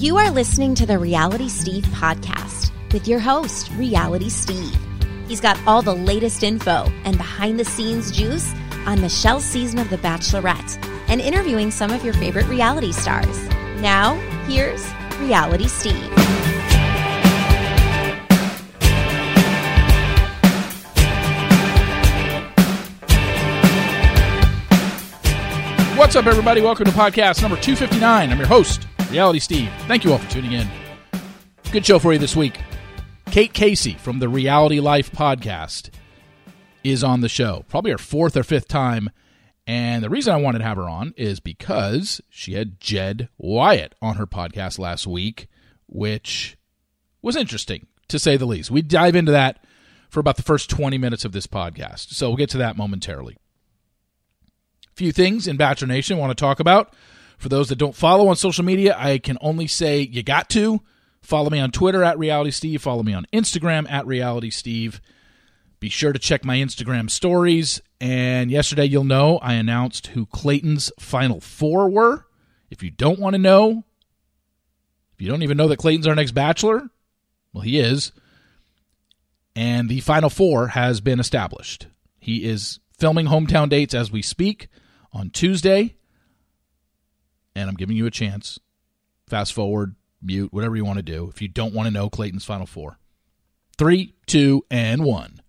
You are listening to the Reality Steve podcast with your host, Reality Steve. He's got all the latest info and behind the scenes juice on Michelle's season of The Bachelorette and interviewing some of your favorite reality stars. Now, here's Reality Steve. What's up, everybody? Welcome to podcast number 259. I'm your host, Reality Steve. Thank you all for tuning in. Good show for you this week. Kate Casey from the Reality Life podcast is on the show. Probably her fourth or fifth time. And the reason I wanted to have her on is because she had Jed Wyatt on her podcast last week, which was interesting to say the least. We dive into that for about the first 20 minutes of this podcast. So we'll get to that momentarily few things in Bachelor Nation I want to talk about. For those that don't follow on social media, I can only say you got to. Follow me on Twitter at Reality Steve. Follow me on Instagram at Reality Steve. Be sure to check my Instagram stories. And yesterday, you'll know I announced who Clayton's final four were. If you don't want to know, if you don't even know that Clayton's our next Bachelor, well, he is. And the final four has been established. He is filming hometown dates as we speak on Tuesday, and I'm giving you a chance. Fast forward, mute, whatever you want to do. If you don't want to know Clayton's Final Four, three, two, and one.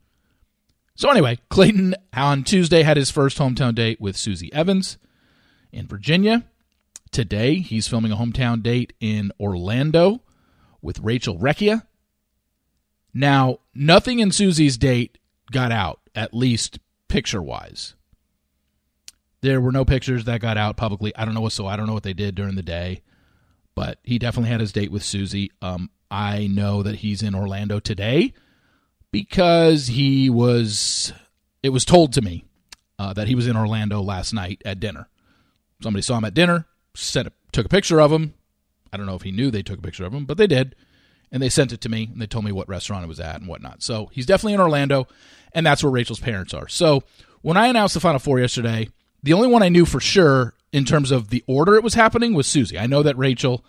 So anyway, Clayton on Tuesday had his first hometown date with Susie Evans in Virginia. Today, he's filming a hometown date in Orlando with Rachel Recchia. Now, nothing in Susie's date got out, at least picture wise. There were no pictures that got out publicly. I don't know what so I don't know what they did during the day, but he definitely had his date with Susie. Um, I know that he's in Orlando today because he was. It was told to me uh, that he was in Orlando last night at dinner. Somebody saw him at dinner, sent a, took a picture of him. I don't know if he knew they took a picture of him, but they did, and they sent it to me and they told me what restaurant it was at and whatnot. So he's definitely in Orlando, and that's where Rachel's parents are. So when I announced the Final Four yesterday, the only one I knew for sure in terms of the order it was happening was Susie. I know that Rachel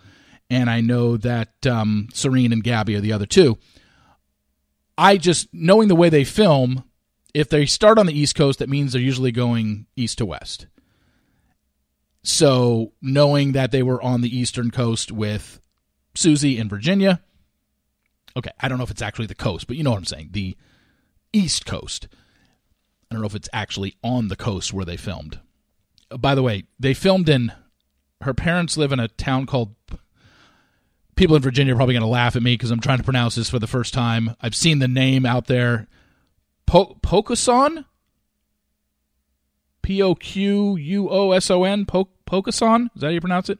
and I know that um, Serene and Gabby are the other two. I just, knowing the way they film, if they start on the East Coast, that means they're usually going east to west. So, knowing that they were on the Eastern Coast with Susie in Virginia, okay, I don't know if it's actually the coast, but you know what I'm saying, the East Coast. I don't know if it's actually on the coast where they filmed. By the way, they filmed in. Her parents live in a town called. People in Virginia are probably going to laugh at me because I'm trying to pronounce this for the first time. I've seen the name out there. Po-? P O Q U O S O N? Poquoson? Is that how you pronounce it?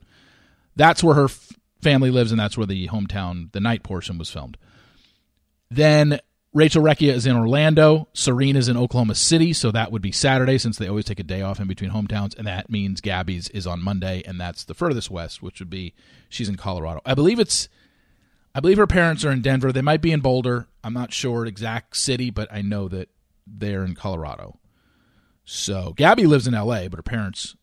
That's where her f- family lives, and that's where the hometown, the night portion was filmed. Then Rachel Recchia is in Orlando. Serene is in Oklahoma City, so that would be Saturday since they always take a day off in between hometowns, and that means Gabby's is on Monday, and that's the furthest west, which would be she's in Colorado. I believe it's I believe her parents are in Denver. They might be in Boulder. I'm not sure exact city, but I know that they're in Colorado. So Gabby lives in LA, but her parents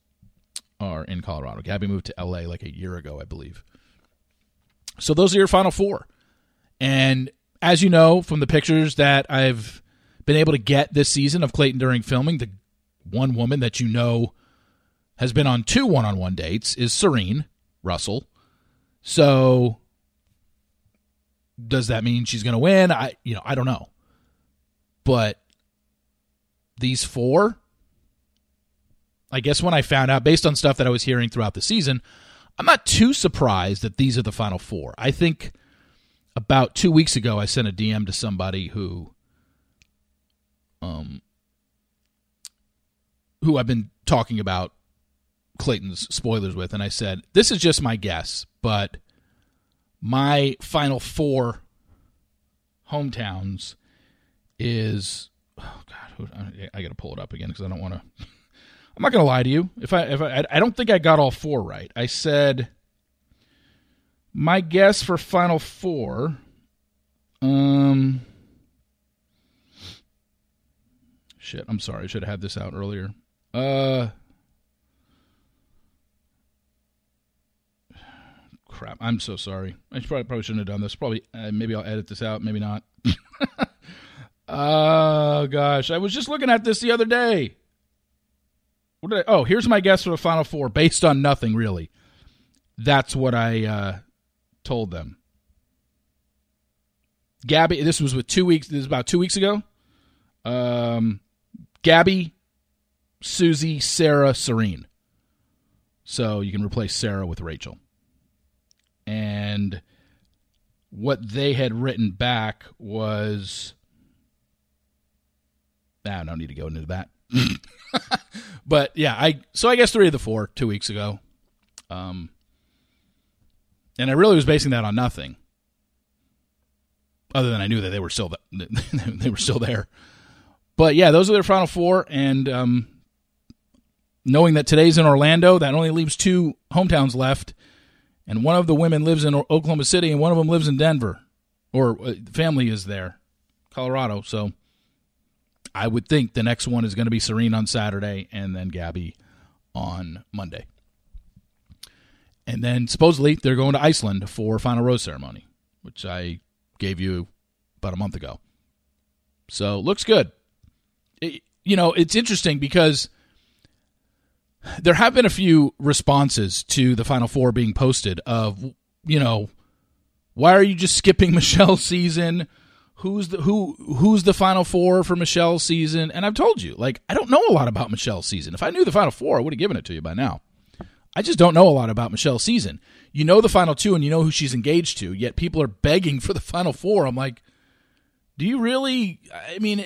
are in Colorado. Gabby moved to LA like a year ago, I believe. So those are your final four. And as you know from the pictures that I've been able to get this season of Clayton during filming, the one woman that you know has been on two one on one dates is Serene Russell. So does that mean she's going to win? I you know, I don't know. But these four I guess when I found out based on stuff that I was hearing throughout the season, I'm not too surprised that these are the final four. I think about two weeks ago, I sent a DM to somebody who, um, who I've been talking about Clayton's spoilers with, and I said, "This is just my guess, but my final four hometowns is oh god, I got to pull it up again because I don't want to. I'm not going to lie to you. If I if I I don't think I got all four right. I said." My guess for Final Four. Um. Shit, I'm sorry. I should have had this out earlier. Uh. crap. I'm so sorry. I probably, probably shouldn't have done this. Probably, uh, maybe I'll edit this out. Maybe not. oh, gosh. I was just looking at this the other day. What did I, oh, here's my guess for the Final Four based on nothing, really. That's what I uh, told them. Gabby, this was with two weeks, this is about two weeks ago. Um, Gabby, Susie, Sarah, Serene. So you can replace Sarah with Rachel. And what they had written back was. I don't need to go into that. but yeah, I so I guess three of the four two weeks ago. Um, and I really was basing that on nothing, other than I knew that they were still they were still there. But yeah, those are their final four, and um, knowing that today's in Orlando, that only leaves two hometowns left, and one of the women lives in Oklahoma City, and one of them lives in Denver, or uh, family is there, Colorado. So I would think the next one is going to be Serene on Saturday, and then Gabby on Monday. And then supposedly they're going to Iceland for final rose ceremony, which I gave you about a month ago. So looks good. It, you know, it's interesting because there have been a few responses to the Final Four being posted of, you know, why are you just skipping Michelle's season? Who's the who who's the Final Four for Michelle's season? And I've told you, like, I don't know a lot about Michelle's season. If I knew the Final Four, I would have given it to you by now. I just don't know a lot about Michelle's season. You know the Final Two and you know who she's engaged to, yet people are begging for the Final Four. I'm like, do you really? I mean,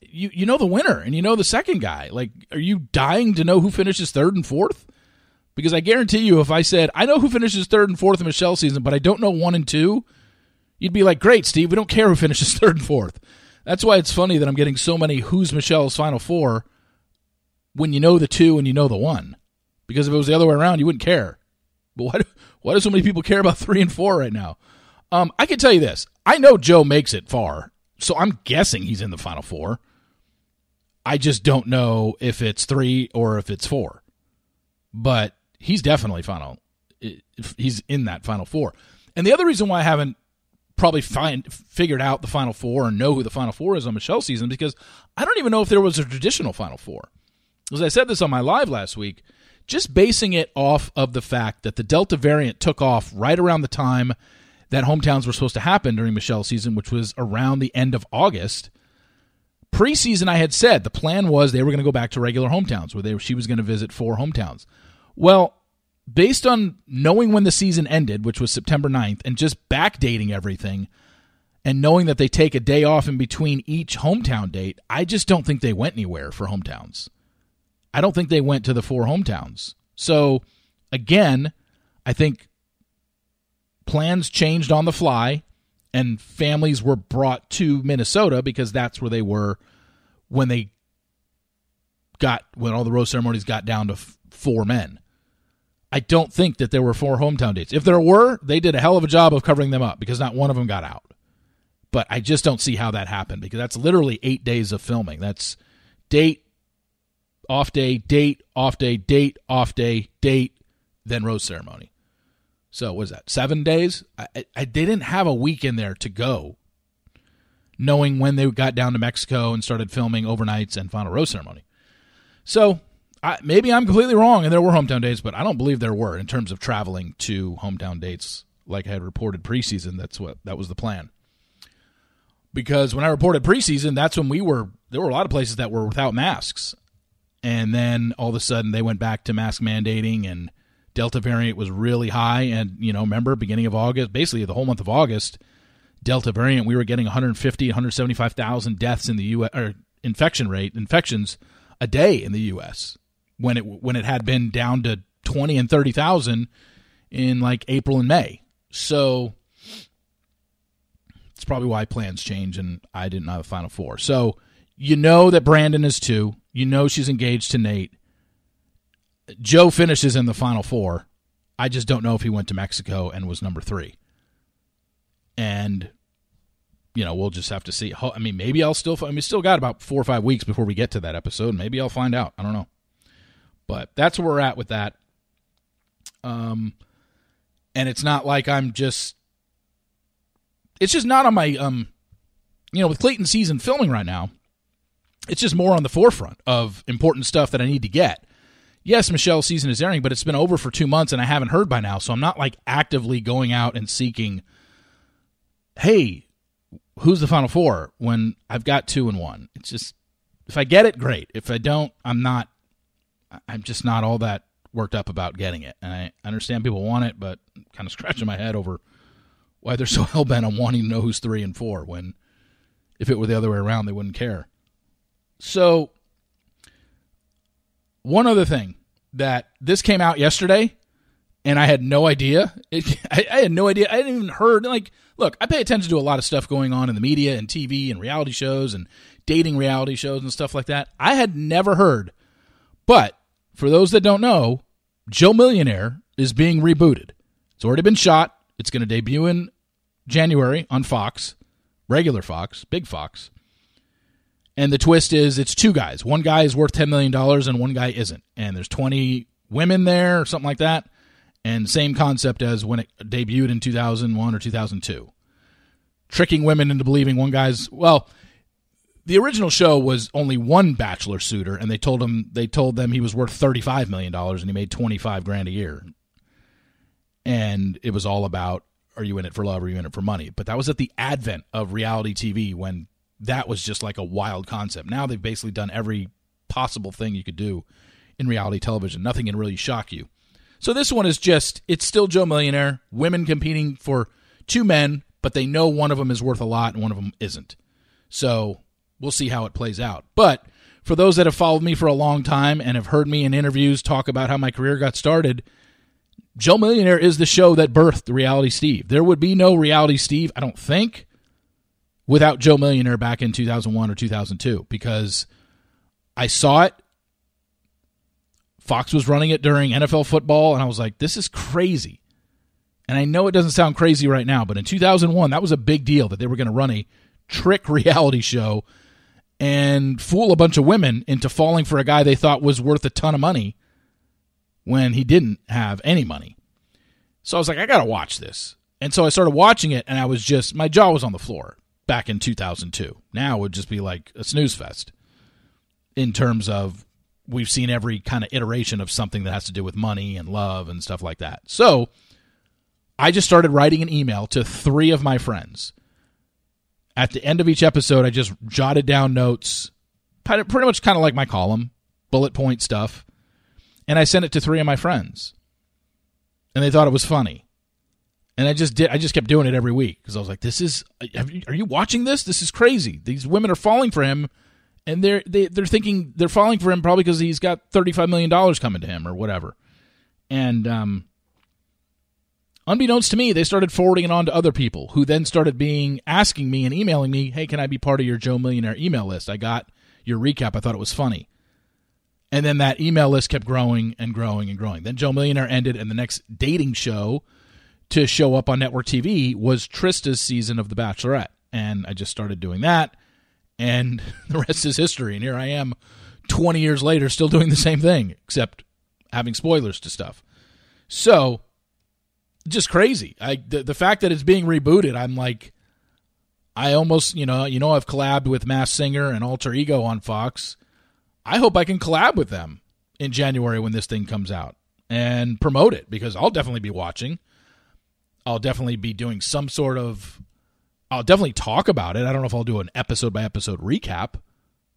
you you know the winner and you know the second guy. Like, are you dying to know who finishes third and fourth? Because I guarantee you, if I said I know who finishes third and fourth in Michelle's season, but I don't know one and two, you'd be like, "Great, Steve. We don't care who finishes third and fourth. That's why it's funny that I'm getting so many "Who's Michelle's Final Four when you know the two and you know the one. Because if it was the other way around, you wouldn't care. But why do, why do so many people care about three and four right now? Um, I can tell you this: I know Joe makes it far, so I'm guessing he's in the Final Four. I just don't know if it's three or if it's four. But he's definitely final. He's in that Final Four. And the other reason why I haven't probably find figured out the Final Four and know who the Final Four is on Michelle's season because I don't even know if there was a traditional Final Four. As I said this on my live last week, just basing it off of the fact that the Delta variant took off right around the time that hometowns were supposed to happen during Michelle's season, which was around the end of August. Preseason, I had said the plan was they were going to go back to regular hometowns, where they, she was going to visit four hometowns. Well, based on knowing when the season ended, which was September 9th, and just backdating everything, and knowing that they take a day off in between each hometown date, I just don't think they went anywhere for hometowns. I don't think they went to the four hometowns. So, again, I think plans changed on the fly and families were brought to Minnesota because that's where they were when they got when all the rose ceremonies got down to f- four men. I don't think that there were four hometown dates. If there were, they did a hell of a job of covering them up because not one of them got out. But I just don't see how that happened because that's literally eight days of filming. That's date, off day, date, off day, date, off day, date, then rose ceremony. So was that seven days? I, I, didn't have a week in there to go, knowing when they got down to Mexico and started filming overnights and final rose ceremony. So I, maybe I'm completely wrong, and there were hometown dates, but I don't believe there were in terms of traveling to hometown dates, like I had reported preseason. That's what that was the plan. Because when I reported preseason, that's when we were. There were a lot of places that were without masks, and then all of a sudden they went back to mask mandating and delta variant was really high. And you know remember beginning of august basically the whole month of august delta variant we were getting 150 175,000 deaths in the US or infection rate infections a day in the US when it when it had been down to 20 and 30,000 in like April and May. So it's probably why plans change and I didn't have a final four. So you know that Brandon is two you know she's engaged to Nate. Joe finishes in the final four. I just don't know if he went to Mexico and was number three. And you know, we'll just have to see. I mean, maybe I'll still. I mean, still got about four or five weeks before we get to that episode. Maybe I'll find out. I don't know. But that's where we're at with that. Um, and it's not like I'm just. It's just not on my um, you know, with Clayton season filming right now. It's just more on the forefront of important stuff that I need to get. Yes, Michelle's season is airing, but it's been over for two months and I haven't heard by now, so I'm not like actively going out and seeking. Hey, who's the final four when I've got two and one? It's just if I get it, great. If I don't, I'm not. I'm just not all that worked up about getting it. And I understand people want it, but I'm kind of scratching my head over why they're so hell bent on wanting to know who's three and four when if it were the other way around, they wouldn't care. So, one other thing that this came out yesterday, and I had no idea. It, I, I, had no idea. I hadn't even heard. Like, look, I pay attention to a lot of stuff going on in the media and TV and reality shows and dating reality shows and stuff like that. I had never heard. But for those that don't know, Joe Millionaire is being rebooted. It's already been shot. It's going to debut in January on Fox, regular Fox, big Fox. And the twist is it's two guys. One guy is worth $10 million and one guy isn't. And there's 20 women there or something like that. And same concept as when it debuted in 2001 or 2002. Tricking women into believing one guy's, well, the original show was only one bachelor suitor and they told him they told them he was worth 35 million dollars and he made 25 grand a year. And it was all about are you in it for love or are you in it for money? But that was at the advent of reality TV when that was just like a wild concept. Now they've basically done every possible thing you could do in reality television. Nothing can really shock you. So this one is just it's still Joe Millionaire, women competing for two men, but they know one of them is worth a lot and one of them isn't. So we'll see how it plays out. But for those that have followed me for a long time and have heard me in interviews talk about how my career got started, Joe Millionaire is the show that birthed Reality Steve. There would be no Reality Steve, I don't think, without Joe Millionaire back in 2001 or 2002 because I saw it. Fox was running it during NFL football, and I was like, this is crazy. And I know it doesn't sound crazy right now, but in 2001, that was a big deal that they were going to run a trick reality show and fool a bunch of women into falling for a guy they thought was worth a ton of money when he didn't have any money. So I was like, I got to watch this. And so I started watching it, and I was just, my jaw was on the floor back in 2002. Now it would just be like a snooze fest in terms of we've seen every kind of iteration of something that has to do with money and love and stuff like that. So I just started writing an email to three of my friends. At the end of each episode, I just jotted down notes, pretty much kind of like my column, bullet point stuff and I sent it to three of my friends, and they thought it was funny. And I just did. I just kept doing it every week because I was like, "This is. You, are you watching this? This is crazy. These women are falling for him, and they're they, they're thinking they're falling for him probably because he's got thirty five million dollars coming to him or whatever." And um, unbeknownst to me, they started forwarding it on to other people who then started being asking me and emailing me, "Hey, can I be part of your Joe Millionaire email list? I got your recap. I thought it was funny." And then that email list kept growing and growing and growing. Then Joe Millionaire ended, and the next dating show to show up on network TV was Trista's season of The Bachelorette. And I just started doing that, and the rest is history. And here I am 20 years later, still doing the same thing, except having spoilers to stuff. So, just crazy. I the, the fact that it's being rebooted, I'm like, I almost, you know, you know, I've collabed with Masked Singer and Alter Ego on Fox. I hope I can collab with them in January when this thing comes out and promote it because I'll definitely be watching. I'll definitely be doing some sort of I'll definitely talk about it. I don't know if I'll do an episode by episode recap,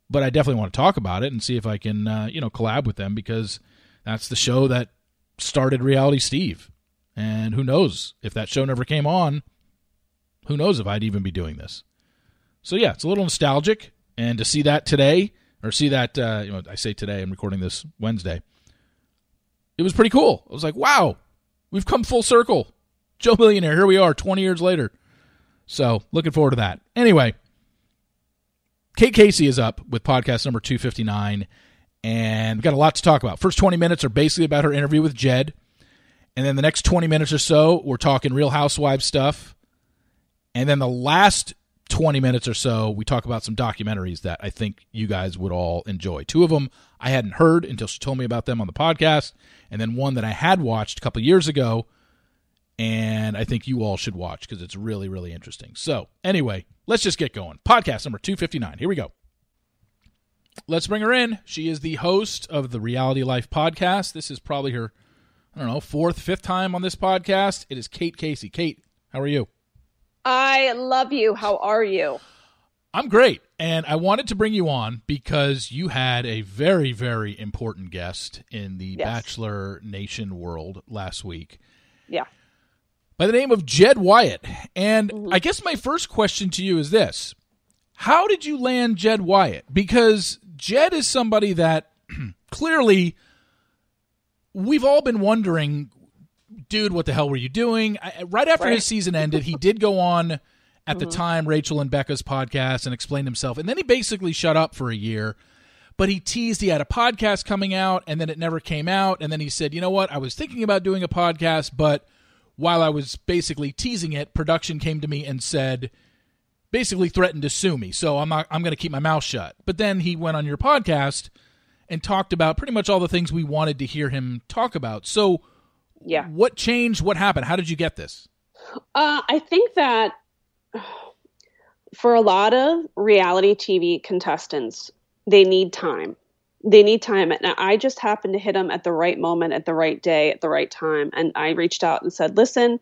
but I definitely want to talk about it and see if I can uh, you know collab with them because that's the show that started Reality Steve. And who knows if that show never came on, who knows if I'd even be doing this. So yeah, it's a little nostalgic and to see that today or see that. Uh, you know, I say today. I'm recording this Wednesday. It was pretty cool. I was like, wow, we've come full circle. Joe Millionaire, here we are, 20 years later. So looking forward to that. Anyway, Kate Casey is up with podcast number 259, and we've got a lot to talk about. First 20 minutes are basically about her interview with Jed. And then the next 20 minutes or so, we're talking Real Housewives stuff. And then the last 20 minutes or so, we talk about some documentaries that I think you guys would all enjoy. Two of them I hadn't heard until she told me about them on the podcast, and then one that I had watched a couple years ago, and I think you all should watch because it's really, really interesting. So, anyway, let's just get going. Podcast number 259. Here we go. Let's bring her in. She is the host of the Reality Life podcast. This is probably her, I don't know, fourth, fifth time on this podcast. It is Kate Casey. Kate, how are you? I love you. How are you? I'm great. And I wanted to bring you on because you had a very, very important guest in the Yes. Bachelor Nation world last week Yeah. By the name of Jed Wyatt. And Mm-hmm. I guess my first question to you is this How did you land Jed Wyatt? Because Jed is somebody that clearly we've all been wondering, dude, what the hell were you doing? I, right after Right. his season ended, he did go on at Mm-hmm. the time Rachel and Becca's podcast and explained himself. And then he basically shut up for a year. But he teased he had a podcast coming out and then it never came out. And then he said, you know what? I was thinking about doing a podcast, but while I was basically teasing it, production came to me and said, basically threatened to sue me. So I'm not, I'm going to keep my mouth shut. But then he went on your podcast and talked about pretty much all the things we wanted to hear him talk about. So Yeah. what changed? What happened? How did you get this? Uh, I think that for a lot of reality TV contestants, they need time. They need time. And I just happened to hit them at the right moment, at the right day, at the right time. And I reached out and said, listen,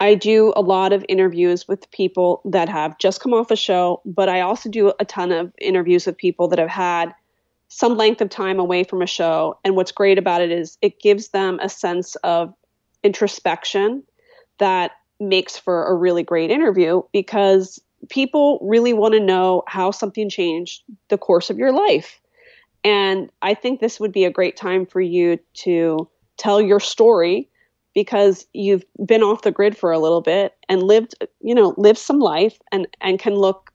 I do a lot of interviews with people that have just come off a show, but I also do a ton of interviews with people that have had some length of time away from a show. And what's great about it is it gives them a sense of introspection that makes for a really great interview because people really want to know how something changed the course of your life. And I think this would be a great time for you to tell your story because you've been off the grid for a little bit and lived, you know, lived some life and and can look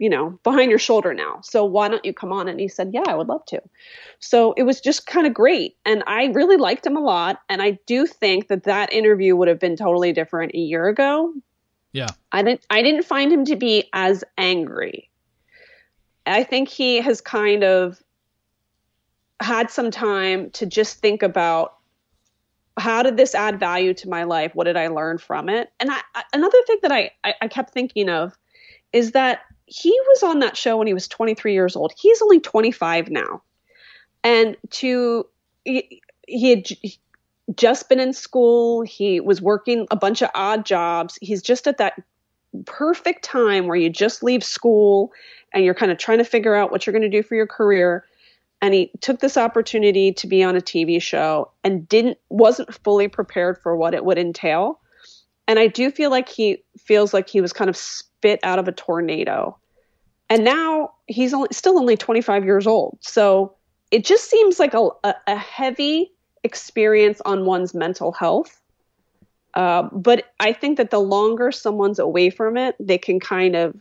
you know, behind your shoulder now. So why don't you come on? And he said, Yeah, I would love to. So it was just kind of great. And I really liked him a lot. And I do think that that interview would have been totally different a year ago. Yeah. I didn't, I didn't find him to be as angry. I think he has kind of had some time to just think about how did this add value to my life? What did I learn from it? And I, I- another thing that I, I, I kept thinking of is that he was on that show when he was 23 years old. He's only 25 now. And to, he, he had just been in school, he was working a bunch of odd jobs. He's just at that perfect time where you just leave school and you're kind of trying to figure out what you're going to do for your career and he took this opportunity to be on a TV show and didn't wasn't fully prepared for what it would entail. And I do feel like he feels like he was kind of spit out of a tornado. And now he's only still only 25 years old. So it just seems like a, a, heavy experience on one's mental health. Uh, but I think that the longer someone's away from it, they can kind of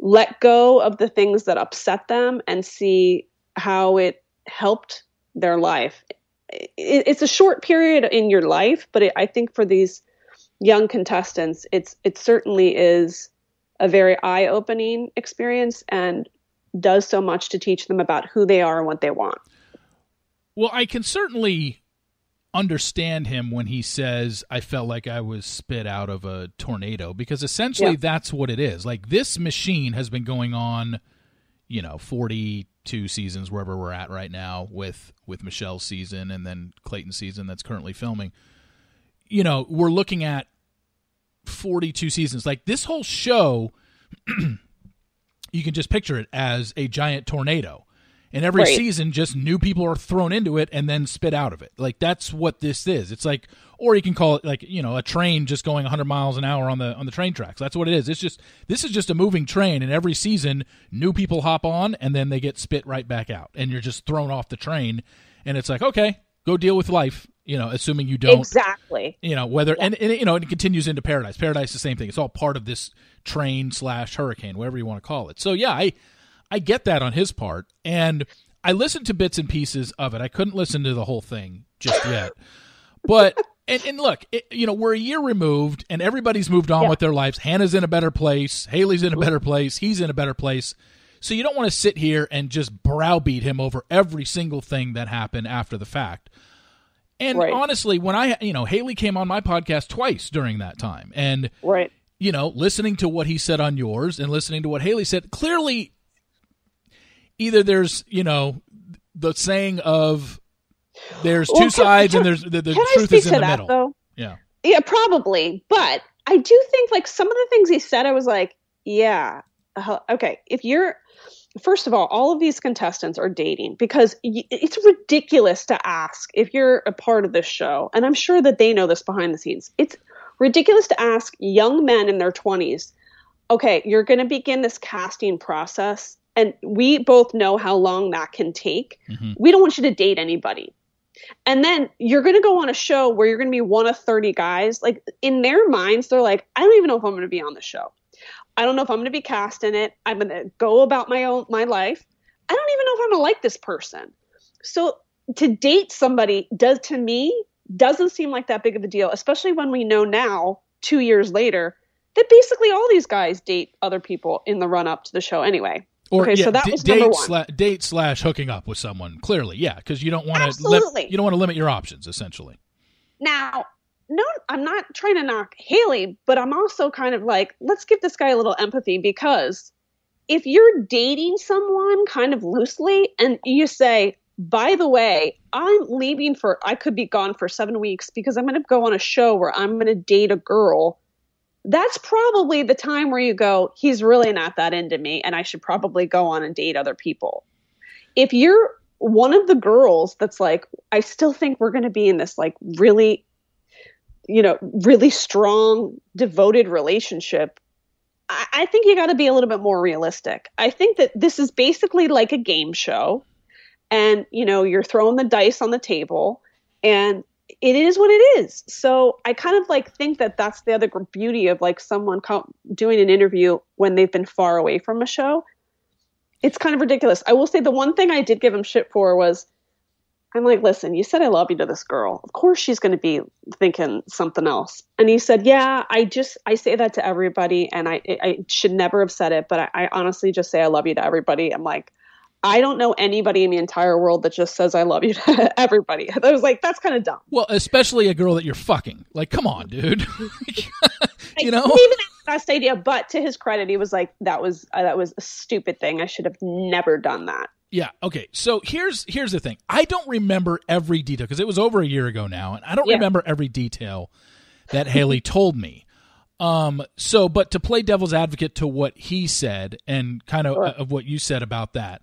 let go of the things that upset them and see how it helped their life. It, it's a short period in your life, but it, I think for these young contestants, it's it certainly is a very eye-opening experience and does so much to teach them about who they are and what they want. Well, I can certainly understand him when he says I felt like I was spit out of a tornado because essentially Yeah. that's what it is. Like this machine has been going on, you know, 42 seasons wherever we're at right now with with Michelle's season and then Clayton's season that's currently filming. You know, we're looking at 42 seasons. Like this whole show you can just picture it as a giant tornado. And every Right. season, just new people are thrown into it and then spit out of it. Like that's what this is. It's like, or you can call it like you know a train just going 100 miles an hour on the on the train tracks. That's what it is. It's just this is just a moving train, and every season, new people hop on and then they get spit right back out, and you're just thrown off the train. And it's like, okay, go deal with life. You know, assuming you don't Exactly. you know whether and, and you know it continues into paradise paradise is the same thing it's all part of this train slash hurricane whatever you want to call it so yeah i i get that on his part and i listened to bits and pieces of it i couldn't listen to the whole thing just yet but and, and look, it, you know, we're a year removed, and everybody's moved on Yeah. with their lives. Hannah's in a better place. Haley's in a better place. He's in a better place. So you don't want to sit here and just browbeat him over every single thing that happened after the fact. And Right. honestly, when I, you know, Haley came on my podcast twice during that time, and Right. you know, listening to what he said on yours and listening to what Haley said, clearly, either there's, you know, the saying of there's two Well, can- sides can- and there's the, the truth is in the that middle. though? Yeah. Yeah, probably. But I do think like some of the things he said, I was like, yeah, uh, okay. If you're, first of all, all of these contestants are dating because y- it's ridiculous to ask if you're a part of this show, and I'm sure that they know this behind the scenes. It's ridiculous to ask young men in their 20s, okay, you're going to begin this casting process. And we both know how long that can take. Mhm. We don't want you to date anybody. And then you're going to go on a show where you're going to be one of 30 guys. Like in their minds, they're like, I don't even know if I'm going to be on the show. I don't know if I'm going to be cast in it. I'm going to go about my own my life. I don't even know if I'm going to like this person. So to date somebody does to me doesn't seem like that big of a deal, especially when we know now, 2 years later, that basically all these guys date other people in the run up to the show anyway. Or Okay, yeah, so that d- was date, number one. sla- date slash hooking up with someone. Clearly, yeah, because you don't want to Absolutely. you don't want to limit your options. Essentially, Now, no, I'm not trying to knock Haley, but I'm also kind of like, let's give this guy a little empathy because if you're dating someone kind of loosely and you say, by the way, I'm leaving for, I could be gone for seven weeks because I'm going to go on a show where I'm going to date a girl. That's probably the time where you go, he's really not that into me, and I should probably go on and date other people. If you're one of the girls that's like, I still think we're going to be in this like really, you know, really strong, devoted relationship. I, I think you got to be a little bit more realistic. I think that this is basically like a game show, and you know, you're throwing the dice on the table, and it is what it is. So I kind of like think that that's the other beauty of like someone co- doing an interview when they've been far away from a show. It's kind of ridiculous. I will say the one thing I did give him shit for was I'm like, listen, you said I love you to this girl. Of course she's going to be thinking something else. And he said, yeah, I just, I say that to everybody and I, I should never have said it, but I, I honestly just say I love you to everybody. I'm like, I don't know anybody in the entire world that just says I love you to everybody. I was like, that's kind of dumb. well, especially a girl that you're fucking. Like, come on, dude. you know, even best idea, but to his credit, he was like, that was, uh, that was a stupid thing. I should have never done that. Yeah. Okay. So here's here's the thing. I don't remember every detail because it was over a year ago now, and I don't Yeah. remember every detail that Haley told me. Um. So, but to play devil's advocate to what he said and kind of Sure. of what you said about that,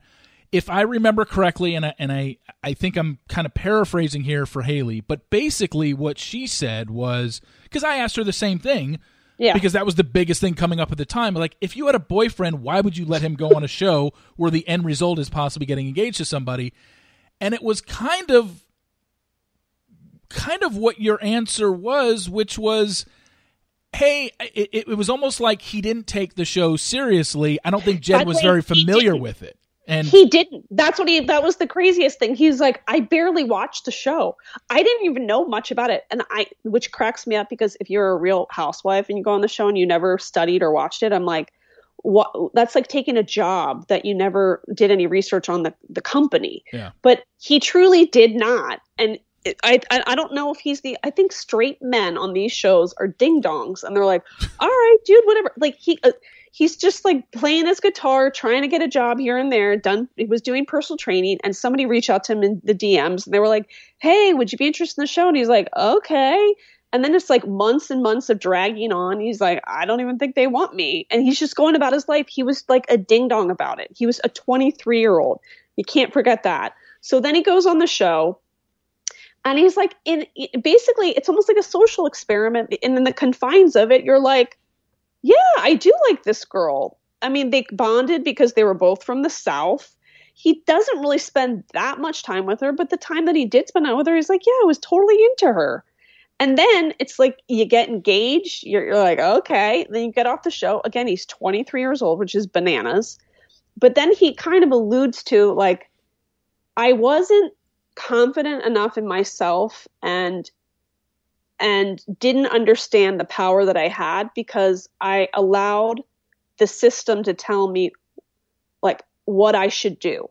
if I remember correctly, and I, and I I think I'm kind of paraphrasing here for Haley, but basically what she said was because I asked her the same thing Yeah. because that was the biggest thing coming up at the time. Like, if you had a boyfriend, why would you let him go on a show where the end result is possibly getting engaged to somebody? And it was kind of, kind of what your answer was, which was, hey, it, it, was almost like he didn't take the show seriously. I don't think Jed was very familiar with it. And he didn't. That's what he. That was the craziest thing. He's like, I barely watched the show. I didn't even know much about it, and I, which cracks me up because if you're a real housewife and you go on the show and you never studied or watched it, I'm like, what? That's like taking a job that you never did any research on the the company. Yeah. But he truly did not, and. I, I I don't know if he's the I think straight men on these shows are ding dongs and they're like all right dude whatever like he uh, he's just like playing his guitar, trying to get a job here and there. Done. He was doing personal training, and somebody reached out to him in the DMs, and they were like, "Hey, would you be interested in the show?" And he's like, "Okay." And then it's like months and months of dragging on. He's like, "I don't even think they want me," and he's just going about his life. He was like a ding dong about it. He was a 23 year old. You can't forget that. So then he goes on the show. And he's like, in basically, it's almost like a social experiment. And in the confines of it, you're like, yeah, I do like this girl. I mean, they bonded because they were both from the South. He doesn't really spend that much time with her, but the time that he did spend with her, he's like, yeah, I was totally into her. And then it's like you get engaged. You're, you're like, okay. Then you get off the show. Again, he's 23 years old, which is bananas. But then he kind of alludes to, like, I wasn't confident enough in myself and and didn't understand the power that I had because I allowed the system to tell me like what I should do.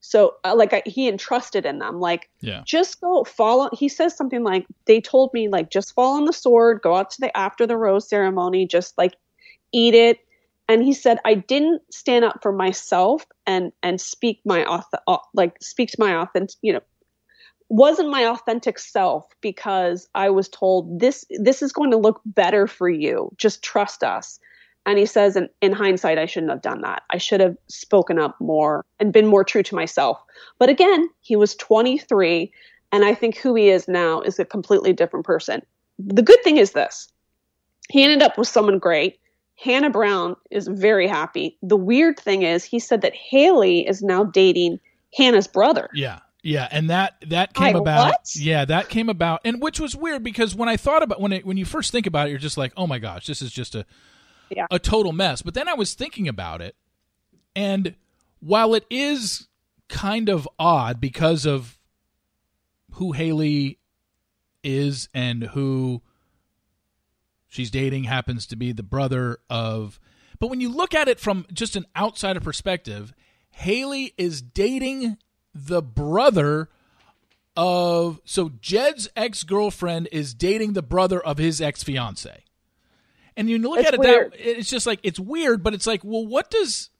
So uh, like I, he entrusted in them like Yeah. just go follow he says something like they told me like just fall on the sword go out to the after the rose ceremony just like eat it and he said i didn't stand up for myself and and speak my auth- like speak to my authentic you know wasn't my authentic self because i was told this this is going to look better for you. Just trust us. And he says in, in hindsight i shouldn't have done that. I should have spoken up more and been more true to myself. But again he was 23 and i think who he is now is a completely different person. The good thing is this. He ended up with someone great. Hannah brown is very happy. The weird thing is he said that haley is now dating hannah's brother. Yeah. Yeah, and that that came I- about. what? Yeah, that came about, and which was weird because when I thought about when it, when you first think about it, you're just like, oh my gosh, this is just a Yeah. a total mess. But then I was thinking about it, and while it is kind of odd because of who Haley is and who she's dating happens to be the brother of, but when you look at it from just an outsider perspective, Haley is dating the brother of so Jed's ex girlfriend is dating the brother of his ex fiance. And you look It's at it weird. that it's just like it's weird, but it's like, well, what does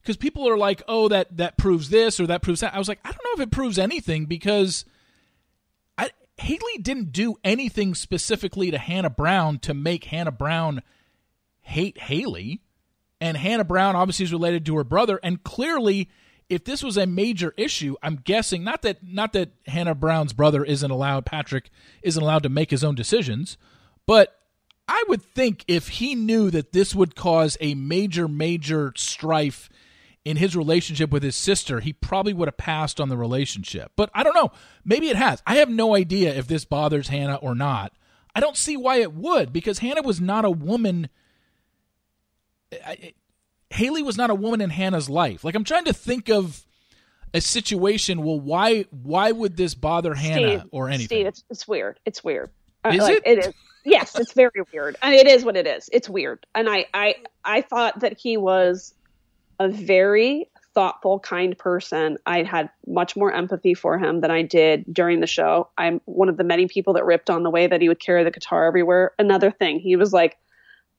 because people are like, oh, that that proves this or that proves that. I was like, I don't know if it proves anything because I, Haley didn't do anything specifically to Hannah Brown to make Hannah Brown hate Haley. And Hannah Brown obviously is related to her brother, and clearly, if this was a major issue, I'm guessing not that not that Hannah Brown's brother isn't allowed, Patrick isn't allowed to make his own decisions, but I would think if he knew that this would cause a major, major strife in his relationship with his sister, he probably would have passed on the relationship. But I don't know. Maybe it has. I have no idea if this bothers Hannah or not. I don't see why it would because Hannah was not a woman. Haley was not a woman in Hannah's life. Like I'm trying to think of a situation. Well, why why would this bother Hannah or anything? Steve, it's, it's weird. It's weird. Uh, Is like, it? It is. Yes, it's very weird. And it is what it is. It's weird. And I, I, I thought that he was a very thoughtful, kind person. I had much more empathy for him than I did during the show. I'm one of the many people that ripped on the way that he would carry the guitar everywhere. Another thing, he was like,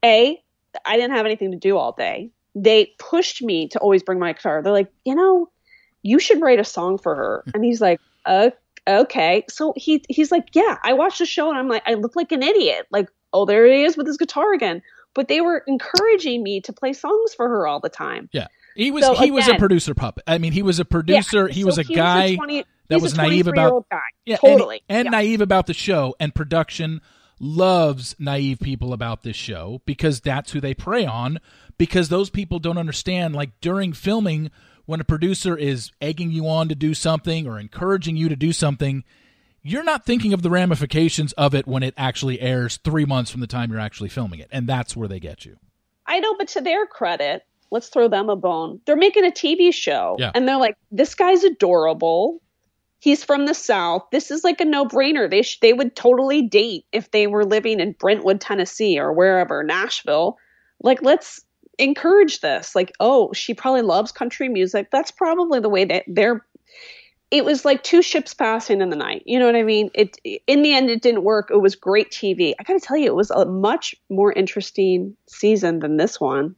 A, I didn't have anything to do all day. They pushed me to always bring my guitar. They're like, you know, you should write a song for her. And he's like, uh, okay. So he he's like, yeah, I watched the show and I'm like, I look like an idiot. Like, oh, there he is with his guitar again. But they were encouraging me to play songs for her all the time. Yeah. He was So, he was a producer puppet. I mean, he was a producer. Yeah, he so was a guy 20 that was naive about guy. yeah, and- totally and, Yeah. naive about the show. And production loves naive people about this show because that's who they prey on. Because those people don't understand. Like during filming, when a producer is egging you on to do something or encouraging you to do something, you're not thinking of the ramifications of it when it actually airs three months from the time you're actually filming it, and that's where they get you. I know, but to their credit, let's throw them a bone. They're making a TV show, Yeah. and they're like, "This guy's adorable. He's from the South. This is like a no-brainer. They sh- they would totally date if they were living in Brentwood, Tennessee, or wherever, Nashville. Like, let's encourage this. Like, oh, she probably loves country music. That's probably the way that they're." It was like two ships passing in the night. You know what I mean? It in the end, it didn't work. It was great TV. I got to tell you, it was a much more interesting season than this one.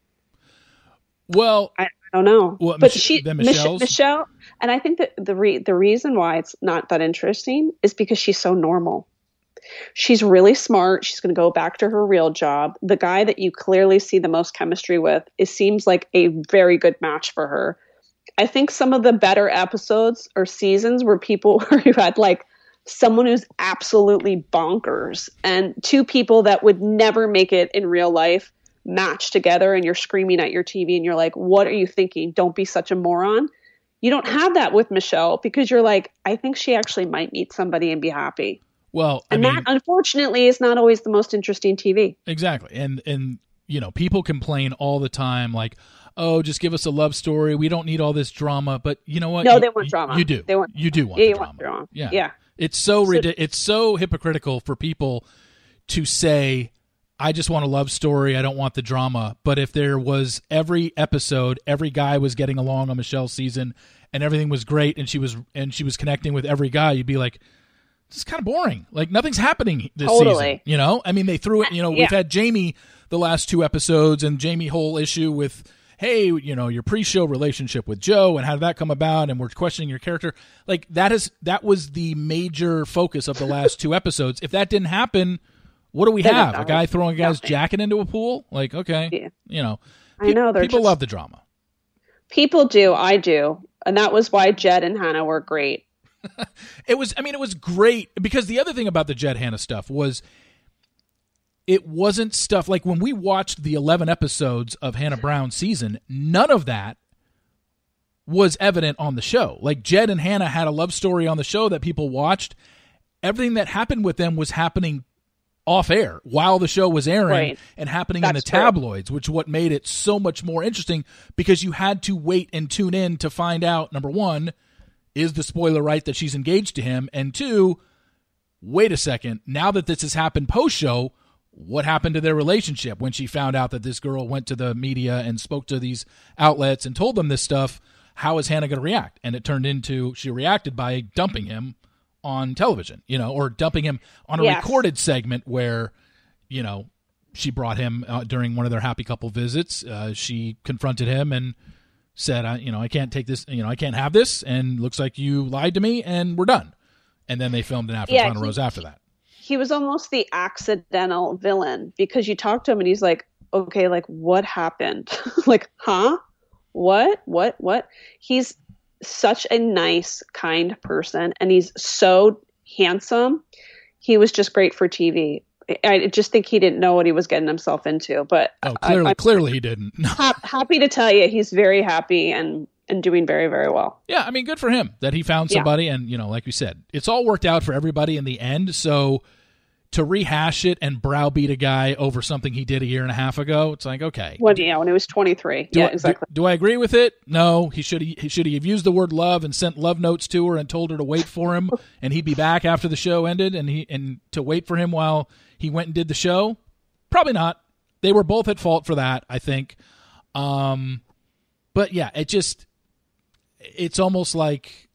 Well, I don't know, What, but Mich- she Mich- Michelle, and I think that the re- the reason why it's not that interesting is because she's so normal. She's really smart. She's going to go back to her real job. The guy that you clearly see the most chemistry with, it seems like a very good match for her. I think some of the better episodes or seasons were people where you had like someone who's absolutely bonkers and two people that would never make it in real life match together and you're screaming at your TV and you're like, what are you thinking? Don't be such a moron. You don't have that with Michelle because you're like, I think she actually might meet somebody and be happy. well, I And mean, that, unfortunately, is not always the most interesting TV. Exactly. And and you know, people complain all the time like, "Oh, just give us a love story. We don't need all this drama." But you know what? No, You- they want drama. You do. They want- you do want Yeah, drama. want drama. Yeah. Yeah. It's so, so. It's so hypocritical for people to say, I just want a love story. I don't want the drama. But if there was every episode, every guy was getting along on Michelle's season and everything was great and she was and she was connecting with every guy, you'd be like, this is kind of boring. Like nothing's happening this totally. season. You know? I mean they threw it, you know, yeah. we've had Jamie the last two episodes and Jamie whole issue with hey, you know, your pre-show relationship with Joe and how did that come about and we're questioning your character. Like that is that was the major focus of the last two episodes. If that didn't happen, what do we have? A guy throwing a guy's nothing. jacket into a pool? Like, okay, yeah. you know, pe- I know people just, love the drama. People do. I do, and that was why Jed and Hannah were great. it was. I mean, it was great because the other thing about the Jed Hannah stuff was it wasn't stuff like when we watched the 11 episodes of Hannah Brown season, none of that was evident on the show. Like Jed and Hannah had a love story on the show that people watched. Everything that happened with them was happening off air while the show was airing right. and happening That's in the tabloids, true. which what made it so much more interesting because you had to wait and tune in to find out number one, is the spoiler right that she's engaged to him? And two, wait a second, now that this has happened post show, what happened to their relationship when she found out that this girl went to the media and spoke to these outlets and told them this stuff? How is Hannah going to react? And it turned into she reacted by dumping him on television, you know, or dumping him on a yes. recorded segment where, you know, she brought him uh, during one of their happy couple visits. Uh, she confronted him and said, I, you know, I can't take this, you know, I can't have this. And looks like you lied to me and we're done. And then they filmed an after yeah, Final Rose after that. He was almost the accidental villain because you talk to him and he's like, okay, like what happened? like, huh? What? What? What? He's such a nice, kind person, and he's so handsome. He was just great for TV. I just think he didn't know what he was getting himself into. But oh, clearly, I, clearly he didn't. happy to tell you, he's very happy and and doing very very well. Yeah, I mean, good for him that he found somebody, yeah. and you know, like you said, it's all worked out for everybody in the end. So to rehash it and browbeat a guy over something he did a year and a half ago, it's like okay. Well, yeah, when he was twenty three. Yeah, I, exactly. Do, do, I agree with it? No. He should he should he have used the word love and sent love notes to her and told her to wait for him and he'd be back after the show ended and he and to wait for him while he went and did the show? Probably not. They were both at fault for that, I think. Um, but yeah, it just it's almost like